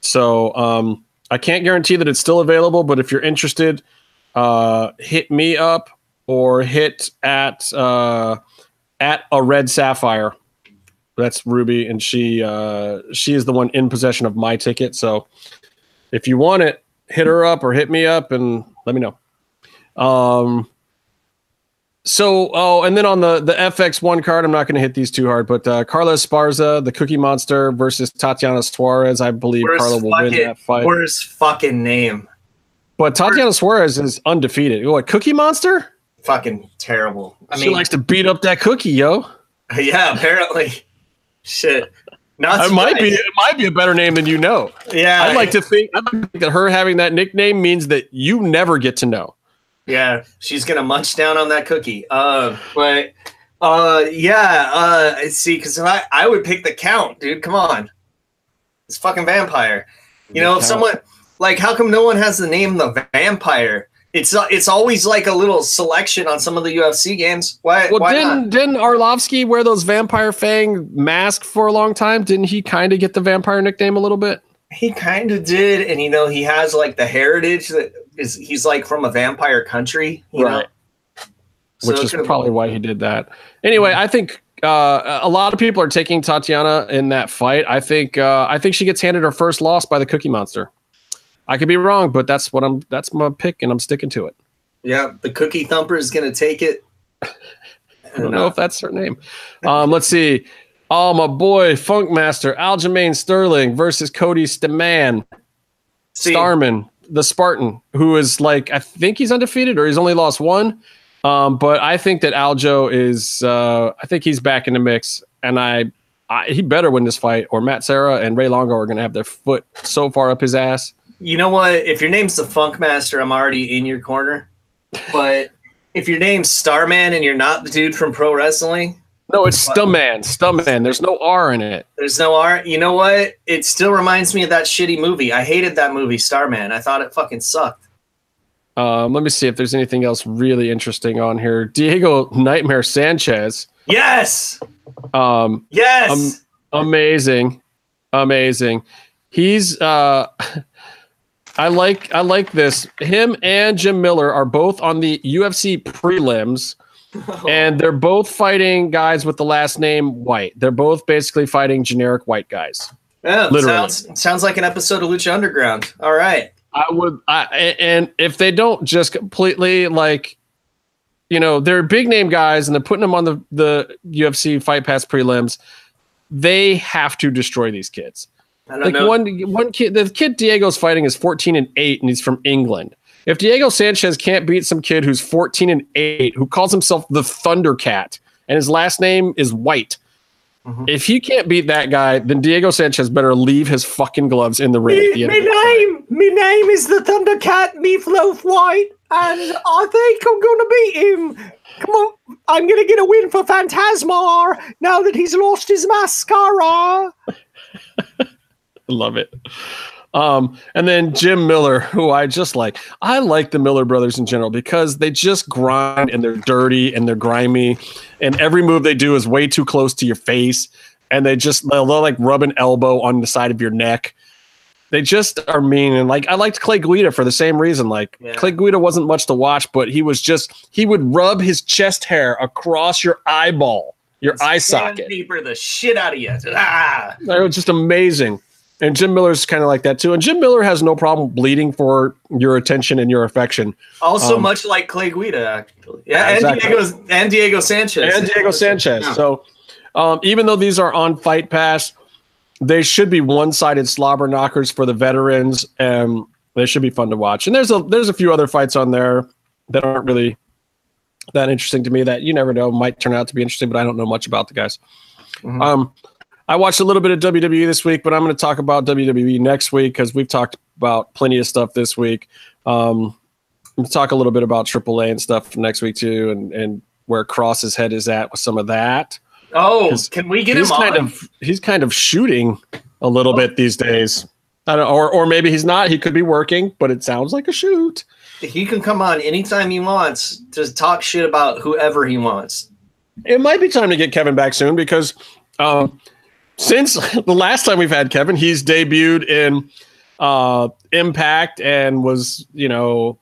So um, I can't guarantee that it's still available. But if you're interested, uh, hit me up or hit at uh, at a red sapphire that's Ruby, and she uh, she is the one in possession of my ticket. So if you want it, hit her up or hit me up and let me know. Um. So oh, and then on the the FX one card, I'm not going to hit these too hard, but uh, Carla Esparza, the Cookie Monster versus Tatiana Suarez. I believe Worst Carla will win that fight. Worst fucking name. But Tatiana Suarez is undefeated. What Cookie Monster? Fucking terrible. I she mean, likes to beat up that cookie, yo. [laughs] yeah, apparently. Shit. Not It might be it might be a better name than you know. Yeah. I'd like to think I'd like to think that her having that nickname means that you never get to know. Yeah, she's gonna munch down on that cookie. Uh, but uh, yeah. Uh, see, because I I would pick the count, dude. Come on, it's fucking vampire. You know, if someone like, how come no one has the name the vampire? It's uh, it's always like a little selection on some of the UFC games. Why? Well, why didn't not? didn't Arlovsky wear those vampire fang mask for a long time? Didn't he kind of get the vampire nickname a little bit? He kind of did, and you know, he has like the heritage that is. He's like from a vampire country, you Right. know. So Which is probably why he did that. Anyway, I think uh, a lot of people are taking Tatiana in that fight. I think uh, I think she gets handed her first loss by the Cookie Monster. I could be wrong, but that's what I'm. That's my pick, and I'm sticking to it. Yeah, the cookie thumper is gonna take it. [laughs] I don't know if that's her name. Um, let's see. Oh, my boy, Funkmaster Aljamain Sterling versus Cody Stamann. See, Starman, the Spartan, who is like, I think he's undefeated or he's only lost one. Um, but I think that Aljo is, uh, I think he's back in the mix. And I, I he better win this fight, or Matt Serra and Ray Longo are going to have their foot so far up his ass. you know what? If your name's the Funk Master, I'm already in your corner. But if your name's Starman and you're not the dude from pro wrestling, No, it's Stuntman. Stuntman. There's no R in it. there's no R. You know what? It still reminds me of that shitty movie. I hated that movie, Starman. I thought it fucking sucked. Um, let me see if there's anything else really interesting on here. Diego Nightmare Sanchez. Yes, Um, yes. Um, amazing, amazing. He's uh, [laughs] I like I like this. Him and Jim Miller are both on the UFC prelims, [laughs] and they're both fighting guys with the last name White. They're both basically fighting generic white guys. Oh, yeah, literally. sounds sounds like an episode of Lucha Underground. All right. I would, I, and if they don't just completely like, you know, they're big name guys and they're putting them on the the UFC Fight Pass prelims, they have to destroy these kids. I don't Like know. one one kid, the kid Diego's fighting is 14 and 8 and he's from England. If Diego Sanchez can't beat some kid who's 14 and 8 who calls himself the Thundercat and his last name is White. Mhm. If he can't beat that guy, then Diego Sanchez better leave his fucking gloves in the ring. at the end of the fight. name, me name is the Thundercat Meefloaf White, and I think I'm gonna beat him. Come on, I'm gonna get a win for Phantasmar now that he's lost his mascara. [laughs] Love it. Um, and then Jim Miller, [laughs] who I just like. I like the Miller brothers in general because they just grind and they're dirty and they're grimy, and every move they do is way too close to your face, and they just they'll, they'll like rub an elbow on the side of your neck. They just are mean, and like I liked Clay Guida for the same reason. Like Yeah. Clay Guida wasn't much to watch, but he was just he would rub his chest hair across your eyeball, your eye socket. Sandpaper the shit out of you. Ah. It was just amazing. And Jim Miller's kind of like that too. And Jim Miller has no problem bleeding for your attention and your affection. Also, Um, much like Clay Guida, actually. Yeah, Yeah, and exactly. Diego's and Diego Sanchez. And Diego Sanchez. Yeah. So um, even though these are on Fight Pass, they should be one-sided slobber knockers for the veterans, and they should be fun to watch. And there's a there's a few other fights on there that aren't really that interesting to me that you never know might turn out to be interesting, but I don't know much about the guys. Mhm. Um, I watched a little bit of WWE this week, but I'm going to talk about WWE next week because we've talked about plenty of stuff this week. Um, we'll talk a little bit about AAA and stuff next week too, and and where Kross's head is at with some of that. Oh, can we get he's him kind on? of he's kind of shooting a little bit these days. I don't, or or maybe he's not. He could be working, but it sounds like a shoot. he can come on anytime he wants to talk shit about whoever he wants. It might be time to get Kevin back soon because um, since [laughs] the last time we've had Kevin, he's debuted in uh, Impact and was, you know,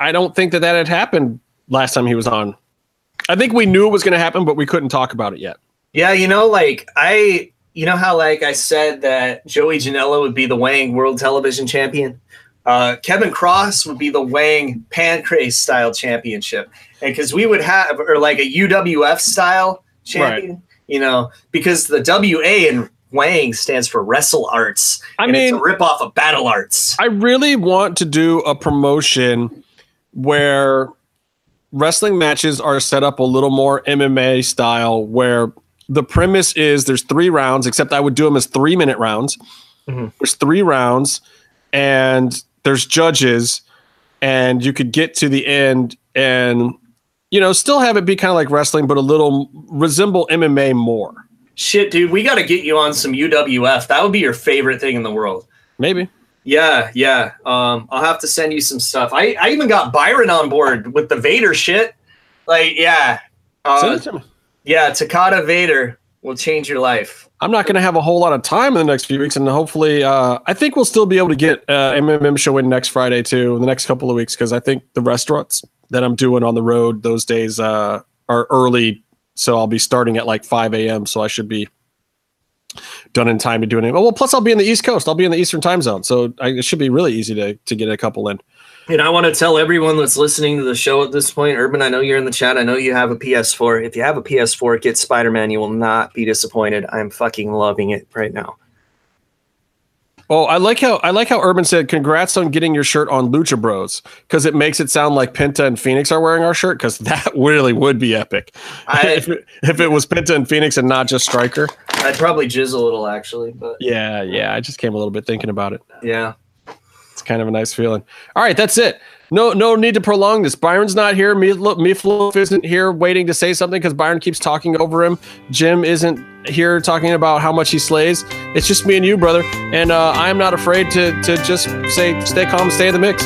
I don't think that that had happened last time he was on. I think we knew it was going to happen, but we couldn't talk about it yet. Yeah, you know, like I, you know how like I said that Joey Janela would be the Wang World Television Champion. Uh, Kevin Kross would be the Wang Pancrase style championship, and because we would have or like a UWF style champion, you know, because the WA and Wang stands for Wrestle Arts. I and mean, it's a ripoff of Battle Arts. I really want to do a promotion where wrestling matches are set up a little more MMA style, where the premise is there's three rounds, except I would do them as three minute rounds. Mhm. There's three rounds, and there's judges, and you could get to the end and you know still have it be kind of like wrestling, but a little resemble MMA more. Shit, dude, we got to get you on some UWF. That would be your favorite thing in the world. Maybe. Yeah, yeah. Um, I'll have to send you some stuff. I, I even got Byron on board with the Vader shit. Like, yeah. Send Uh, it to me. yeah, Takada Vader will change your life. I'm not going to have a whole lot of time in the next few weeks, and hopefully, uh, I think we'll still be able to get uh, MMM show in next Friday too, in the next couple of weeks, because I think the restaurants that I'm doing on the road those days uh, are early, so I'll be starting at like 5 a.m. So I should be done in time to do anything. Well, plus I'll be in the East Coast. I'll be in the Eastern time zone, so I, it should be really easy to to get a couple in. And I want to tell everyone that's listening to the show at this point, Urban, I know you're in the chat. I know you have a PS4. If you have a PS4, get Spider Man. You will not be disappointed. I'm fucking loving it right now. Oh, I like how I like how Urban said, "Congrats on getting your shirt on Lucha Bros," because it makes it sound like Penta and Fenix are wearing our shirt. Because that [laughs] really would be epic I, [laughs] if, it, if it was Penta and Fenix and not just Striker. I'd probably jizz a little, actually, but Yeah, yeah. I just came a little bit thinking about it. yeah. Kind of a nice feeling. All right, that's it. No, no need to prolong this. Byron's not here. Meefloaf isn't here waiting to say something because Byron keeps talking over him. Jim isn't here talking about how much he slays. It's just me and you, brother. And uh, I am not afraid to to just say, stay calm, stay in the mix.